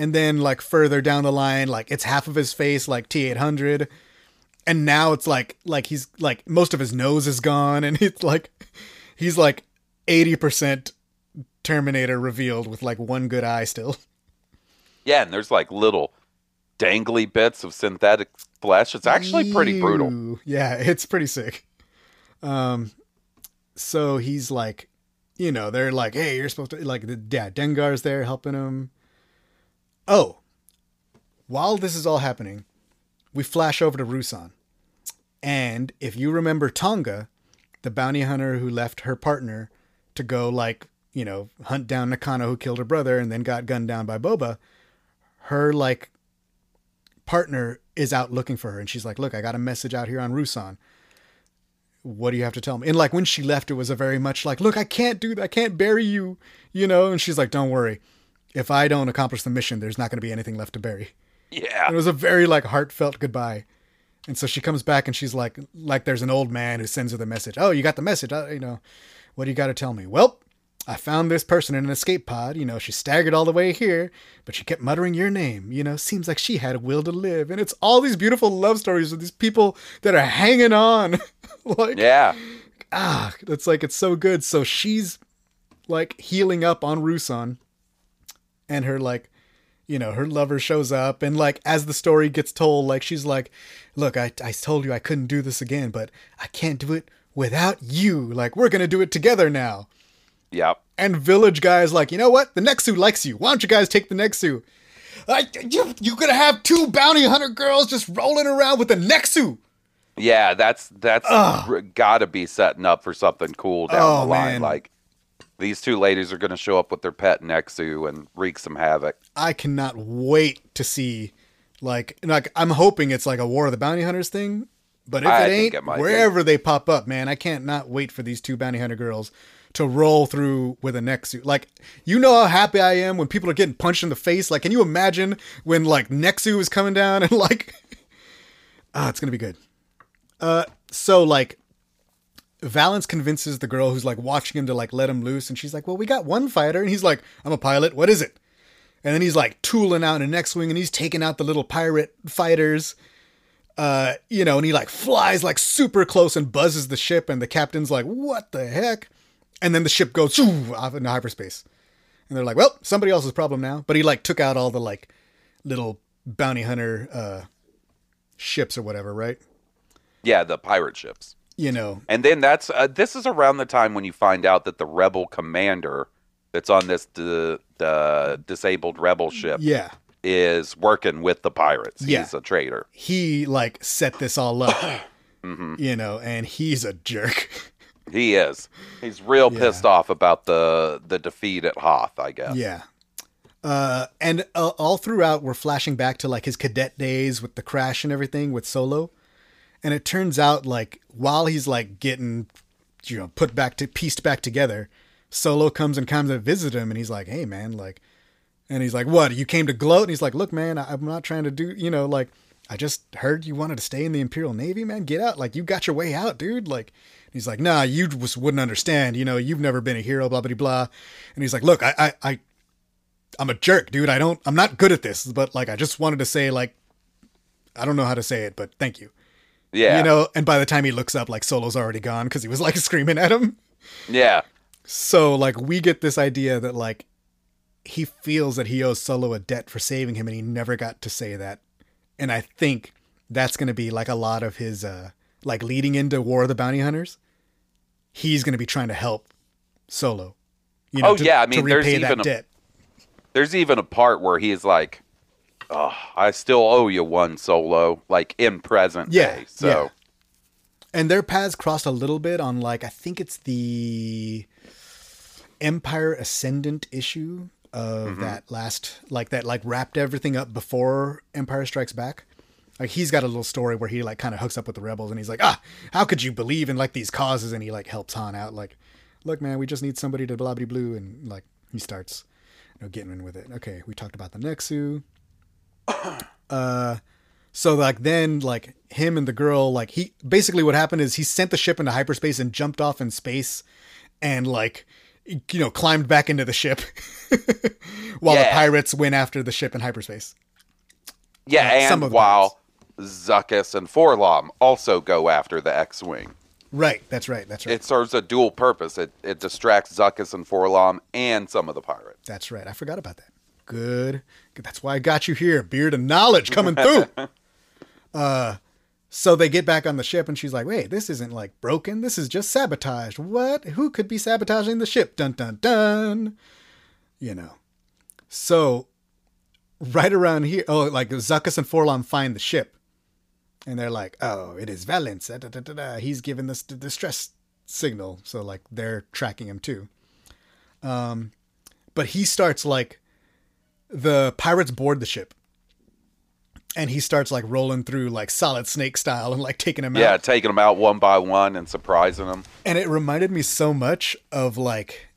and then like further down the line, like it's half of his face, like T eight hundred, and now it's like like he's like most of his nose is gone, [LAUGHS] and it's like he's like eighty percent Terminator revealed with like one good eye still. [LAUGHS] Yeah, and there's like little dangly bits of synthetic flesh. It's actually pretty brutal. Yeah, it's pretty sick. Um, so he's like, you know, they're like, hey, you're supposed to like, the, yeah, Dengar's there helping him. Oh, while this is all happening, we flash over to Ruusan, and if you remember T'onga, the bounty hunter who left her partner to go like, you know, hunt down Nakano who killed her brother and then got gunned down by Boba, her like partner is out looking for her. And she's like look i got a message out here on Ruusan. What do you have to tell me? And like when she left it was a very much like look i can't do that i can't bury you you know? And she's like don't worry if i don't accomplish the mission there's not going to be anything left to bury Yeah. and it was a very like heartfelt goodbye and so she comes back and she's like like there's an old man who sends her the message oh you got the message uh, you know what do you got to tell me well I found this person in an escape pod. You know, she staggered all the way here, but she kept muttering your name. You know, seems like she had a will to live. And it's all these beautiful love stories of these people that are hanging on. [LAUGHS] like, Yeah. ah, it's like, it's so good. So she's like healing up on Ruusan, and her, like, you know, her lover shows up. And like, as the story gets told, like, she's like, look, I, I told you I couldn't do this again, but I can't do it without you. Like, we're going to do it together now. Yep. And village guys like, you know what? The Nexu likes you. Why don't you guys take the Nexu? I, you, you're gonna have two bounty hunter girls just rolling around with the Nexu. Yeah, that's that's got to be setting up for something cool down Oh, the line. man. Like these two ladies are going to show up with their pet Nexu and wreak some havoc. I cannot wait to see, like, like I'm hoping it's like a War of the Bounty Hunters thing. But if I it ain't, it might be. wherever they pop up, man, I can't not wait for these two bounty hunter girls to roll through with a Nexu. Like, you know how happy I am when people are getting punched in the face. Like, can you imagine when like Nexu is coming down and [LAUGHS] like, [LAUGHS] ah, it's gonna be good. Uh, so like, Valance convinces the girl who's like watching him to like let him loose, and she's like, "Well, we got one fighter," and he's like, "I'm a pilot. What is it?" And then he's like tooling out in an X-wing, and he's taking out the little pirate fighters. Uh, you know, and he like flies like super close and buzzes the ship, and the captain's like, "What the heck?" And then the ship goes off into hyperspace, and they're like, "Well, somebody else's problem now." But he like took out all the like little bounty hunter uh ships or whatever, right? Yeah, the pirate ships. You know, And then that's uh, this is around the time when you find out that the rebel commander that's on this the the disabled rebel ship yeah. is working with the pirates. Yeah. He's a traitor. he like set this all up, [COUGHS] Mm-hmm. you know, and he's a jerk. [LAUGHS] He is. He's real Yeah. pissed off about the the defeat at Hoth, I guess. yeah. Uh, and uh, all throughout, we're flashing back to like his cadet days with the crash and everything with Solo. And it turns out, like, while he's like getting, you know, put back to pieced back together, Solo comes and comes to visit him, and he's like, "Hey, man, like," and he's like, "What? You came to gloat?" And he's like, "Look, man, I, I'm not trying to do, you know, like, I just heard you wanted to stay in the Imperial Navy, man. Get out, like, you got your way out, dude. Like." He's like, nah, you just wouldn't understand. You know, you've never been a hero, blah blah blah. And he's like, look, I, I, I I'm a jerk, dude. I don't, I'm not good at this, but like, I just wanted to say, like, I don't know how to say it, but thank you. Yeah. You know, and by the time he looks up, like, Solo's already gone because he was like [LAUGHS] screaming at him. Yeah. So, like, we get this idea that, like, he feels that he owes Solo a debt for saving him and he never got to say that. And I think that's going to be like a lot of his, uh, like, leading into War of the Bounty Hunters. He's going to be trying to help Solo. You know, Oh, to, yeah, I mean, to there's that even a- debt. There's even a part where he's like, oh, I still owe you one solo, like in present Yeah, day. So yeah. and their paths crossed a little bit on like I think it's the Empire Ascendant issue of that last like that like wrapped everything up before Empire Strikes Back. Like he's got a little story where he like kind of hooks up with the rebels and he's like, ah, how could you believe in like these causes? And he like helps Han out, like, look, man, we just need somebody to blah blah blue, and like he starts, you know, getting in with it. Okay, we talked about the Nexu. Uh, so like then like him and the girl like he basically what happened is he sent the ship into hyperspace and jumped off in space, and like you know climbed back into the ship [LAUGHS] while the pirates went after the ship in hyperspace. Yeah, Uh, some and of while Zuckuss and 4-LOM also go after the X-wing. Right, that's right, that's right. It serves a dual purpose. It it distracts Zuckuss and 4-LOM and some of the pirates. That's right. I forgot about that. Good. That's why I got you here. Beard of knowledge coming through. [LAUGHS] uh, so they get back on the ship, and she's like, "Wait, this isn't like broken. This is just sabotaged. What? Who could be sabotaging the ship? Dun dun dun. You know. So, right around here, oh, like Zuckuss and 4-LOM find the ship, and they're like, "Oh, it is Valance. Da, da, da. He's giving this the distress signal." So, like, they're tracking him too Um, but he starts like the pirates board the ship. And he starts like rolling through like solid snake style and like taking him Yeah, out. Yeah, taking them out one by one and surprising them. and it reminded me so much of like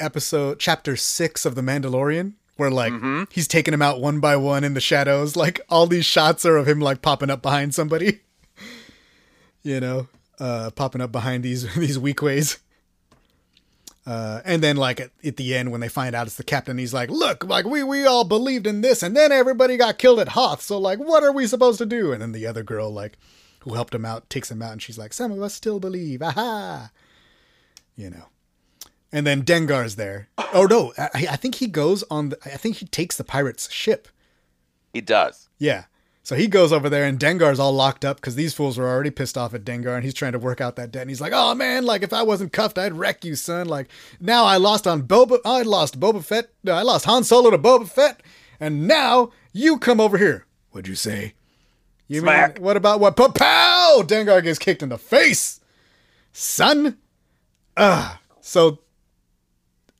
episode chapter six of the mandalorian where like he's taking him out one by one in the shadows. [LAUGHS] Like all these shots are of him like popping up behind somebody. [LAUGHS] You know uh popping up behind these [LAUGHS] these weak ways uh, and then like at, at the end when they find out it's the captain he's like look like we we all believed in this and then everybody got killed at hoth. So like what are we supposed to do? And then the other girl like who helped him out takes him out and she's like some of us still believe. Aha! You know. And then dengar's there. Oh no i, I think he goes on the, i think he takes the pirate's ship. He does. yeah. So he goes over there and Dengar's all locked up because these fools were already pissed off at Dengar and he's trying to work out that debt. And he's like, oh man, like if I wasn't cuffed, I'd wreck you, son. Like now I lost on Boba, I lost Boba Fett, I lost Han Solo to Boba Fett. And now you come over here. What'd you say? You Smack. mean, what about what? Pow! Dengar gets kicked in the face. Son. Ah. So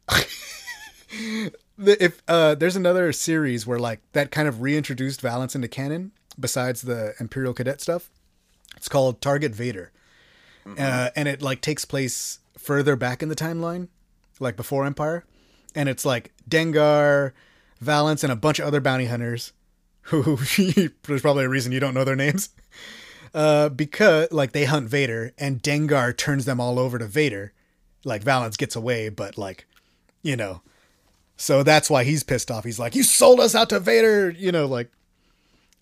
[LAUGHS] [LAUGHS] if uh, there's another series where like that kind of reintroduced Valance into canon besides the Imperial Cadet stuff, it's called Target Vader, uh, and it like takes place further back in the timeline, like before Empire, and it's like Dengar, Valance, and a bunch of other bounty hunters. [LAUGHS] Who there's probably a reason you don't know their names. [LAUGHS] Uh, because like they hunt Vader and Dengar turns them all over to Vader. Like Valance gets away, but like, you know, so that's why he's pissed off. He's like, "You sold us out to Vader," you know, like.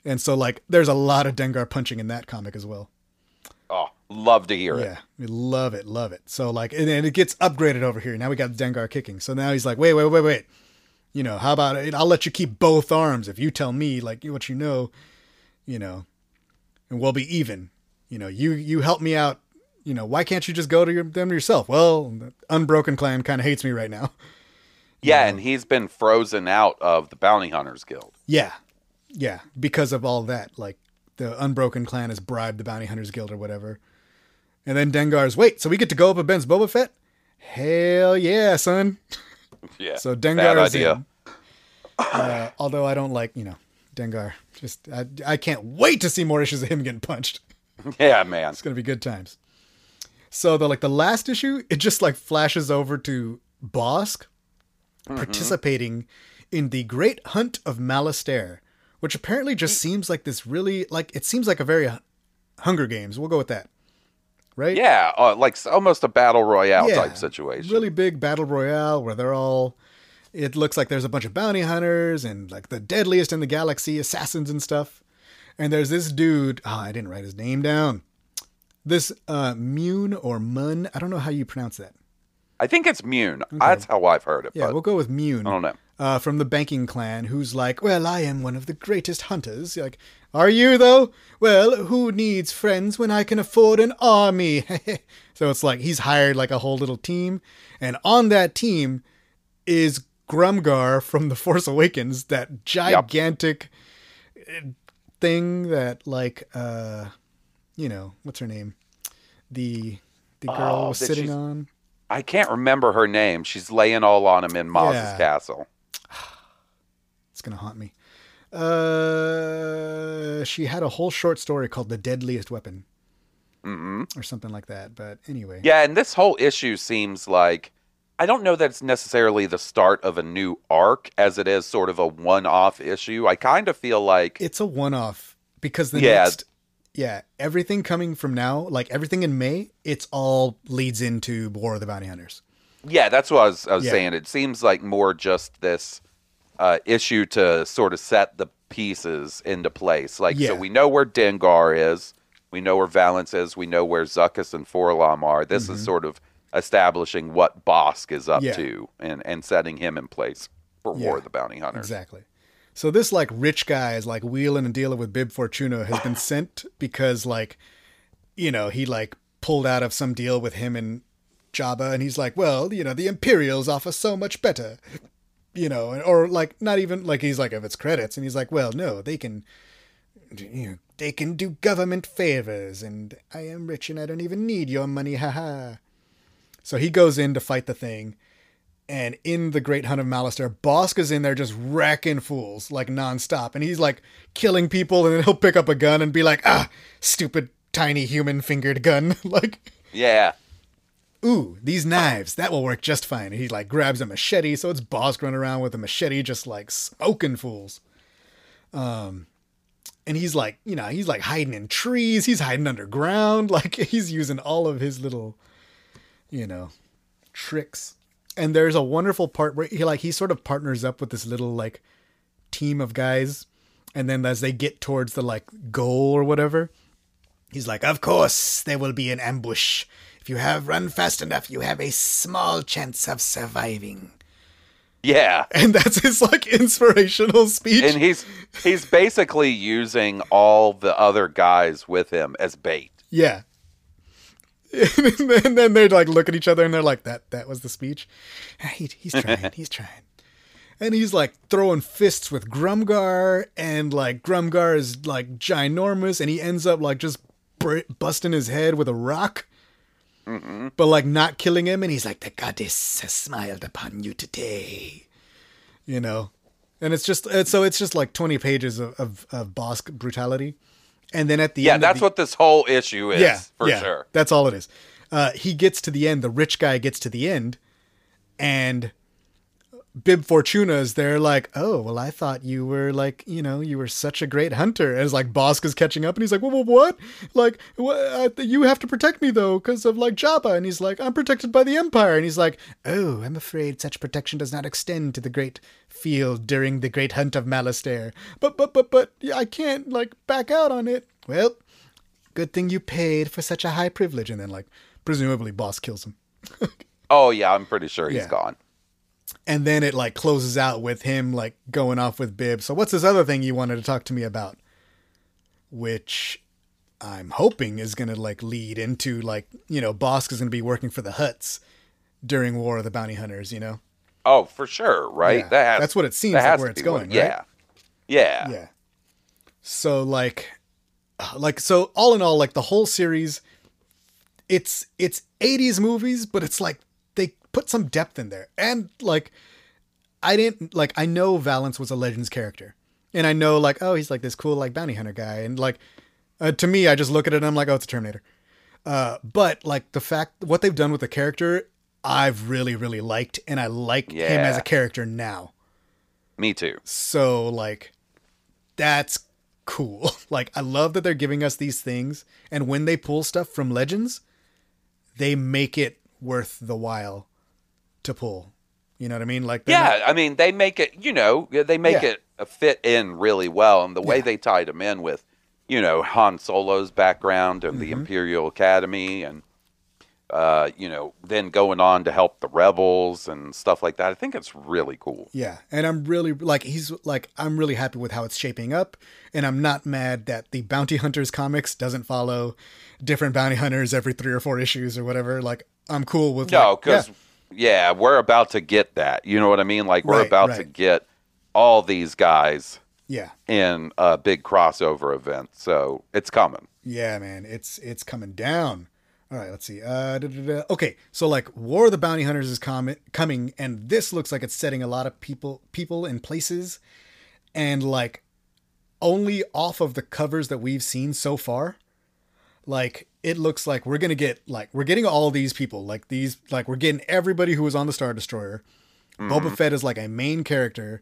And so like, there's a lot of Dengar punching in that comic as well. Oh, love to hear it. Yeah, we love it, love it. So like, and, and it gets upgraded over here. Now we got Dengar kicking. So now he's like, "Wait, wait, wait, wait." You know, how about it? I'll let you keep both arms if you tell me like what you know, you know, and we'll be even. You know, you you help me out. You know, why can't you just go to your, them yourself? Well, the Unbroken Clan kind of hates me right now. [LAUGHS] Yeah, and he's been frozen out of the Bounty Hunters Guild. Yeah, yeah, because of all that, like the Unbroken Clan has bribed the Bounty Hunters Guild or whatever, and then Dengar's wait, so we get to go up against Boba Fett? Hell yeah, son! [LAUGHS] Yeah. So Dengar is idea. in. Uh, although I don't like, you know, Dengar. Just I, I can't wait to see more issues of him getting punched. [LAUGHS] Yeah, man. It's gonna be good times. So the like the last issue, it just like flashes over to Bossk participating in the Great Hunt of Malastare, which apparently just seems like this really like it seems like a very Hunger Games. We'll go with that, right? Yeah, uh, like almost a battle royale Yeah, type situation. Really big battle royale where they're all. It looks like there's a bunch of bounty hunters and like the deadliest in the galaxy, assassins and stuff. And there's this dude. Oh, I didn't write his name down. This uh, Mune or Mun. I don't know how you pronounce that. I think it's Mune. That's how I've heard it. Yeah, but we'll go with Mune. I don't know. Uh, from the banking clan, who's like, well, I am one of the greatest hunters. You're like, are you though? Well, who needs friends when I can afford an army? [LAUGHS] so it's like he's hired like a whole little team, and on that team is Grumgar from The Force Awakens, that gigantic uh, thing that like uh you know, what's her name? The the girl Oh, was sitting on. I can't remember her name. She's laying all on him in Maz's Yeah. castle. [SIGHS] It's gonna haunt me. Uh, she had a whole short story called "The Deadliest Weapon" hmm or something like that. But anyway, Yeah, and this whole issue seems like I don't know that it's necessarily the start of a new arc as it is sort of a one-off issue. I kind of feel like it's a one-off because the Yeah. next, yeah, everything coming from now, like everything in May, it's all leads into War of the Bounty Hunters. Yeah, that's what I was, I was Yeah. saying. It seems like more just this uh, issue to sort of set the pieces into place. Like, Yeah. so we know where Dengar is, we know where Valance is, we know where Zuckuss and 4-LOM are. This is sort of establishing what Bossk is up Mm-hmm. Yeah. to and, and setting him in place for War of the Bounty Hunters. Exactly. So this like rich guy is like wheeling and dealing with Bib Fortuna has been [LAUGHS] sent because like, you know, he like pulled out of some deal with him and Jabba, and he's like, well, you know, the Imperials offer so much better, you know, or like not even like he's like of its credits, and he's like, well, no, they can, you know, they can do government favors, and I am rich and I don't even need your money, haha. So he goes in to fight the thing and in the Great Hunt of Malastare, Bossk is in there just wrecking fools like nonstop, and he's like killing people, and then he'll pick up a gun and be like, "Ah, stupid tiny human fingered gun!" [LAUGHS] like, Yeah. ooh, these knives that will work just fine. And he like grabs a machete, so it's Bossk running around with a machete, just like smoking fools. Um, and he's like, you know, he's like hiding in trees, he's hiding underground, [LAUGHS] like he's using all of his little, you know, tricks. And there's a wonderful part where he like he sort of partners up with this little like team of guys, and then as they get towards the like goal or whatever, he's like, "Of course there will be an ambush. If you have run fast enough, you have a small chance of surviving." Yeah. [LAUGHS] And that's his like inspirational speech. And he's he's basically using all the other guys with him as bait. Yeah. [LAUGHS] and then they like look at each other and they're like, "That that was the speech." Ah, He, he's trying. [LAUGHS] he's trying. And he's like throwing fists with Grumgar, and like Grumgar is like ginormous, and he ends up like just br- busting his head with a rock, but like not killing him. And he's like, "The goddess has smiled upon you today," you know. And it's just it's, so it's just like twenty pages of of, of Bossk brutality, and then at the Yeah, end, that's the- what this whole issue is yeah, for yeah, sure. That's all it is. Uh, he gets to the end. The rich guy gets to the end, and Bib Fortuna is there. Like, oh well, I thought you were like, you know, you were such a great hunter. And it's like Bossk is catching up, and he's like, what, what, what? Like, what? I th- you have to protect me though, because of like Jabba. And he's like, I'm protected by the Empire. And he's like, oh, I'm afraid such protection does not extend to the great field during the great hunt of Malastare. But, but, but, but, yeah, I can't like back out on it. Well, good thing you paid for such a high privilege. And then, like, presumably, Bossk kills him. [LAUGHS] Oh yeah, I'm pretty sure he's Yeah. gone. And then it, like, closes out with him, like, going off with Bib. So, what's this other thing you wanted to talk to me about? Which I'm hoping is going to, like, lead into, like, you know, Bossk is going to be working for the Hutts during War of the Bounty Hunters, you know? Oh, for sure, right? Yeah, That has, that's what it seems like where it's going, Yeah. right? Yeah. Yeah. So like uh, like so all in all like the whole series it's it's 80s movies but it's like put some depth in there. And like I didn't like I know Valance was a Legends character. And I know like oh he's like this cool like bounty hunter guy and like uh, to me I just look at it and I'm like oh it's a Terminator. Uh but like the fact what they've done with the character I've really really liked and I like him as a character now. Me too. So like that's cool. [LAUGHS] Like I love that they're giving us these things and when they pull stuff from Legends, they make it worth the while to pull. You know what I mean? Like Yeah, not- I mean, they make it, you know, they make Yeah. it fit in really well. And the way Yeah. they tied him in with, you know, Han Solo's background and the Mm-hmm. Imperial Academy and, uh, you know, then going on to help the rebels and stuff like that. I think it's really cool. yeah, and I'm really like he's like I'm really happy with how it's shaping up and I'm not mad that the Bounty Hunters comics doesn't follow different bounty hunters every 3 or 4 issues or whatever. Like I'm cool with No, like, because, yeah, yeah. we're about to get that. You know what I mean? Like, we're Right, about to get all these guys yeah. in a big crossover event. So it's coming. Yeah, man, it's it's coming down. All right, let's see. Uh, da, da, da. Okay, so like War of the Bounty Hunters is com- coming, and this looks like it's setting a lot of people people in places and like only off of the covers that we've seen so far, like it looks like we're gonna get like we're getting all these people like these like we're getting everybody who was on the Star Destroyer. Boba Fett is like a main character.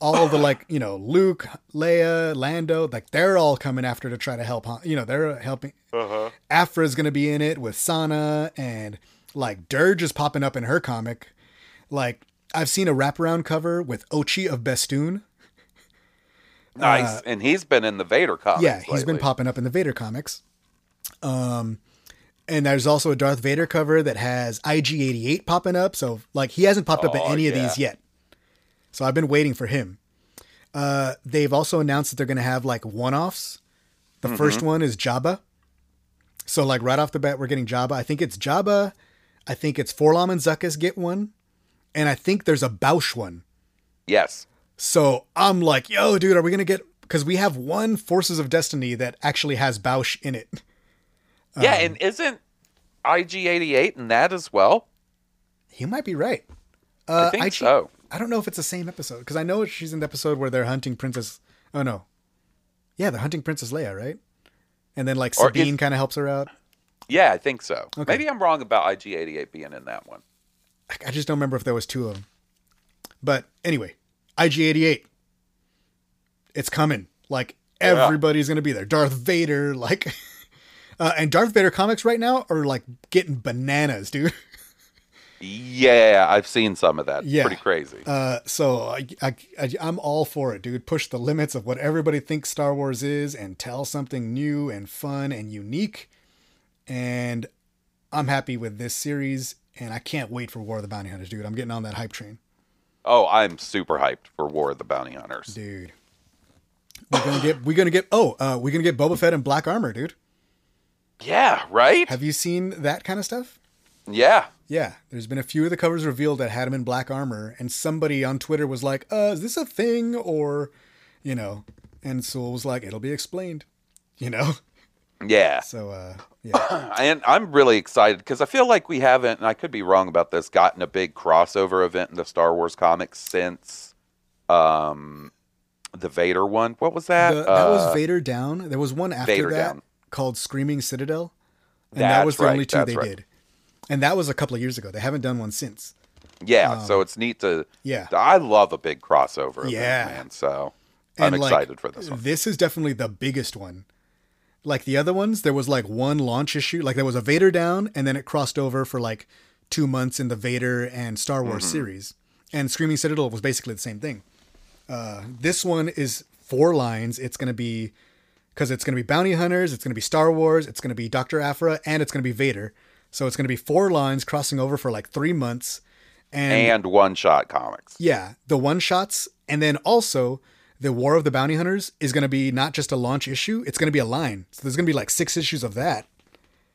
All the [LAUGHS] like you know Luke, Leia, Lando, like they're all coming after to try to help. Han- You know they're helping. Uh-huh. Aphra's gonna be in it with Sana and like Dirge is popping up in her comic. Like I've seen a wraparound cover with Ochi of Bestoon. Nice. and he's been in the Vader comics. Uh, yeah, he's been popping up in the Vader comics. Um, and there's also a Darth Vader cover that has IG88 popping up. So like he hasn't popped up in Oh, any of these yet. So I've been waiting for him. Uh, they've also announced that they're gonna have like one-offs. The Mm-hmm. first one is Jabba. So like right off the bat, we're getting Jabba. I think it's Jabba. I think it's 4-LOM and Zuckuss get one, and I think there's a Bossk one. Yes. So I'm like, yo, dude, are we gonna get? Because we have one Forces of Destiny that actually has Bossk in it. [LAUGHS] Yeah, Um, and isn't IG88 in that as well? He might be right. Uh, I think IG so. I don't know if it's the same episode because I know she's in the episode where they're hunting Princess. Oh no, yeah, they're hunting Princess Leia, right? And then like Sabine kind of helps her out. Yeah, I think so. Okay. Maybe I'm wrong about IG88 being in that one. I- I just don't remember if there was two of them. But anyway, IG88. It's coming. Like everybody's gonna be there. Darth Vader, like, [LAUGHS] uh, and Darth Vader comics right now are like getting bananas, dude. [LAUGHS] Yeah, I've seen some of that. Yeah. Pretty crazy. Uh, so I, I, I, I'm all for it, dude. Push the limits of what everybody thinks Star Wars is, and tell something new and fun and unique. And I'm happy with this series, and I can't wait for War of the Bounty Hunters, dude. I'm getting on that hype train, oh, I'm super hyped for War of the Bounty Hunters. dude. We're gonna get, we're gonna get, oh, uh, we're gonna get Boba Fett in black armor, dude. Yeah, right? Have you seen that kind of stuff? yeah. Yeah, there's been a few of the covers revealed that had him in black armor, and somebody on Twitter was like, "Uh, is this a thing?" Or, you know, and Soule was like, "It'll be explained," [LAUGHS] you know. Yeah. So, uh, [CLEARS THROAT] yeah, And I'm really excited because I feel like we haven't, and I could be wrong about this, gotten a big crossover event in the Star Wars comics since um, the Vader one. What was that? the, that was Uh, Vader Down. There was one after Vader that Down. Called Screaming Citadel, and that was the right, only two that's they right. did, and that was a couple of years ago. They haven't done one since. Yeah, so it's neat to. um, Yeah. I love a big crossover event, Yeah. man. So I'm And, like, excited for this one. This is definitely the biggest one. Like the other ones, there was like one launch issue. Like there was a Vader down, and then it crossed over for like two months in the Vader and Star Wars Mm-hmm. series. And Screaming Citadel was basically the same thing. Uh, this one is four lines. It's going to be because it's going to be bounty hunters, it's going to be Star Wars, it's going to be Doctor Aphra, and it's going to be Vader. So it's going to be four lines crossing over for like three months. And, And one shot comics. yeah, the one shots, and then also the War of the Bounty Hunters is going to be not just a launch issue; it's going to be a line. So there's going to be like six issues of that.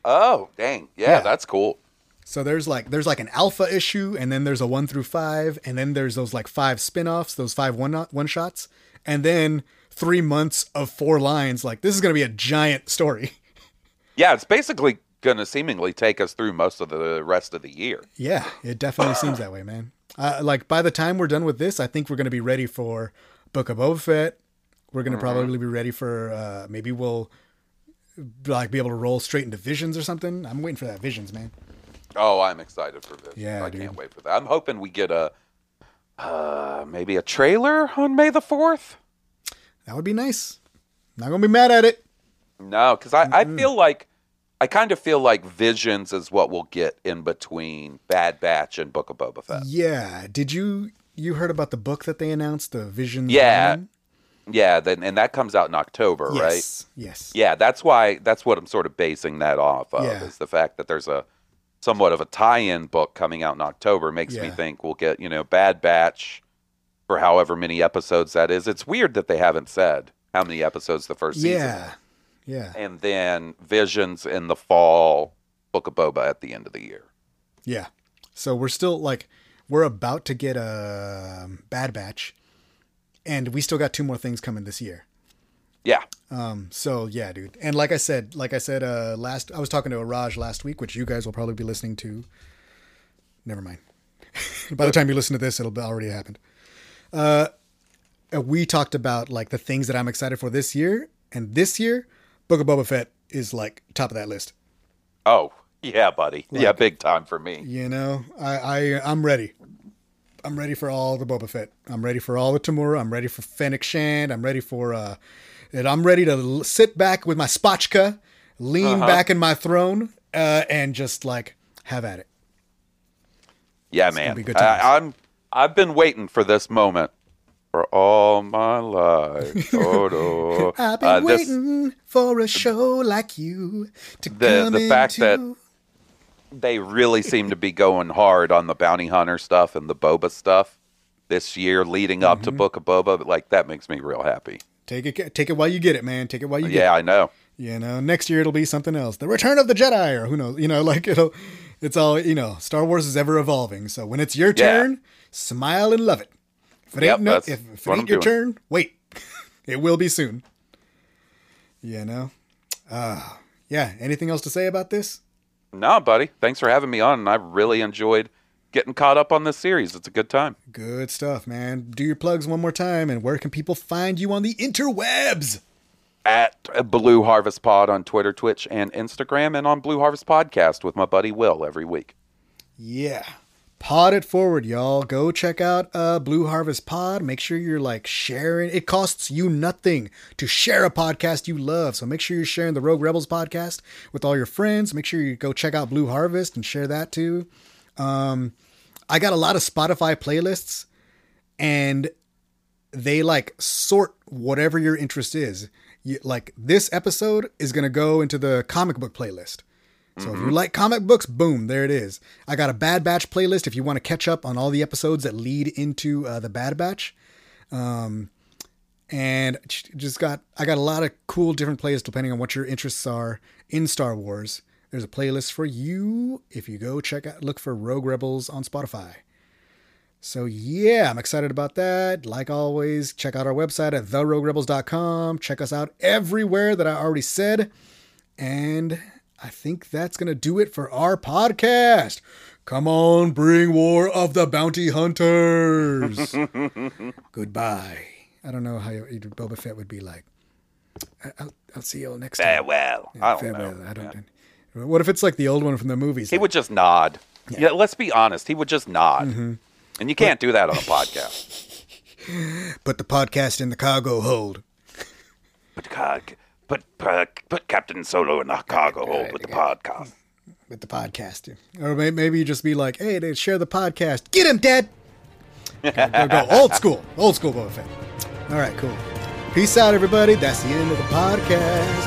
Oh, dang. Yeah, Yeah. that's cool. So there's like there's like an alpha issue, and then there's a one through five, and then there's those like five spin-offs, those five one one shots, and then three months of four lines. Like this is going to be a giant story. [LAUGHS] Yeah, it's basically going to seemingly take us through most of the rest of the year. Yeah, it definitely seems that way, man. Uh, like by the time we're done with this, I think we're going to be ready for Book of Boba Fett. We're going to probably be ready for uh, maybe we'll like be able to roll straight into Visions or something. I'm waiting for that Visions, man. Oh, I'm excited for this. Yeah, I dude. can't wait for that. I'm hoping we get a uh, maybe a trailer on May the fourth. That would be nice. Not gonna be mad at it. No, because I, I feel like I kind of feel like Visions is what we'll get in between Bad Batch and Book of Boba Fett. Yeah. Did you you heard about the book that they announced, the Visions? Yeah, Roman? Yeah, then and that comes out in October, right? Yes. Yes. Yeah, that's why that's what I'm sort of basing that off of Yeah. is the fact that there's a somewhat of a tie-in book coming out in October makes me think we'll get, you know, Bad Batch for however many episodes that is. It's weird that they haven't said how many episodes the first season. Yeah. Yeah. And then Visions in the fall, Book of Boba at the end of the year. Yeah. So we're still like we're about to get a Bad Batch, and we still got two more things coming this year. Yeah. Um. So yeah, dude. And like I said, like I said, uh, last I was talking to Raj last week, which you guys will probably be listening to. Never mind. [LAUGHS] By the time you listen to this, it'll be already happened. Uh, we talked about like the things that I'm excited for this year, and this year, Book of Boba Fett is like top of that list. Oh yeah, buddy. yeah, big time for me. You know, I, I I'm ready. I'm ready for all the Boba Fett. I'm ready for all the Temuera. I'm ready for Fennec Shand. I'm ready for uh, and I'm ready to l- sit back with my spotchka, lean Uh-huh. back in my throne, uh, and just like have at it. Yeah, gonna man. be good times. I, I'm. I've been waiting for this moment for all my life. [LAUGHS] Oh, no. I've been Uh, this- waiting for a show like you to The- come the fact that- they really seem to be going hard on the bounty hunter stuff and the boba stuff this year leading up Mm-hmm. to book of boba like that makes me real happy take it take it while you get it, man. Take it while you get it. yeah i know You know, next year it'll be something else. The Return of the Jedi, or who knows? You know, like it'll, it's all you know. Star Wars is ever evolving. So when it's your Yeah. turn, smile and love it. If it Yep, ain't no, if, if it ain't I'm your doing. turn, wait. [LAUGHS] it will be soon. You know, uh, yeah. Anything else to say about this? no buddy thanks for having me on and i really enjoyed getting caught up on this series it's a good time Good stuff, man. Do your plugs one more time, and where can people find you on the interwebs? At blue harvest pod on twitter twitch and instagram and on blue harvest podcast with my buddy will every week Yeah. Pod it forward, y'all. Go check out uh, Blue Harvest Pod. Make sure you're like sharing. It costs you nothing to share a podcast you love. So make sure you're sharing the Rogue Rebels podcast with all your friends. Make sure you go check out Blue Harvest and share that too. Um, I got a lot of Spotify playlists and they like sort whatever your interest is. You, like this episode is going to go into the comic book playlist. So if you like comic books, boom, there it is. I got a Bad Batch playlist if you want to catch up on all the episodes that lead into uh, the Bad Batch. Um, and just got I got a lot of cool different playlists depending on what your interests are in Star Wars. There's a playlist for you if you go check out look for Rogue Rebels on Spotify. So yeah, I'm excited about that. Like always, check out our website at theroguerebels.com. Check us out everywhere that I already said. And I think that's going to do it for our podcast. Come on, bring war of the bounty hunters. [LAUGHS] Goodbye. I don't know how Boba Fett would be like. I'll, I'll see you all next time. farewell i don't Farewell. know I don't. What if it's like the old one from the movies? he would just nod yeah. let's be honest he would just nod Mm-hmm. And you can't do that on a podcast [LAUGHS] put the podcast in the cargo hold. Put, put, put, put Captain Solo in the cargo hold with the podcast. with the podcast. Or maybe you just be like, hey, they share the podcast. Get him, Dad! go, go, go. Old school. Old school Boba Fett. All right, cool. Peace out, everybody. That's the end of the podcast.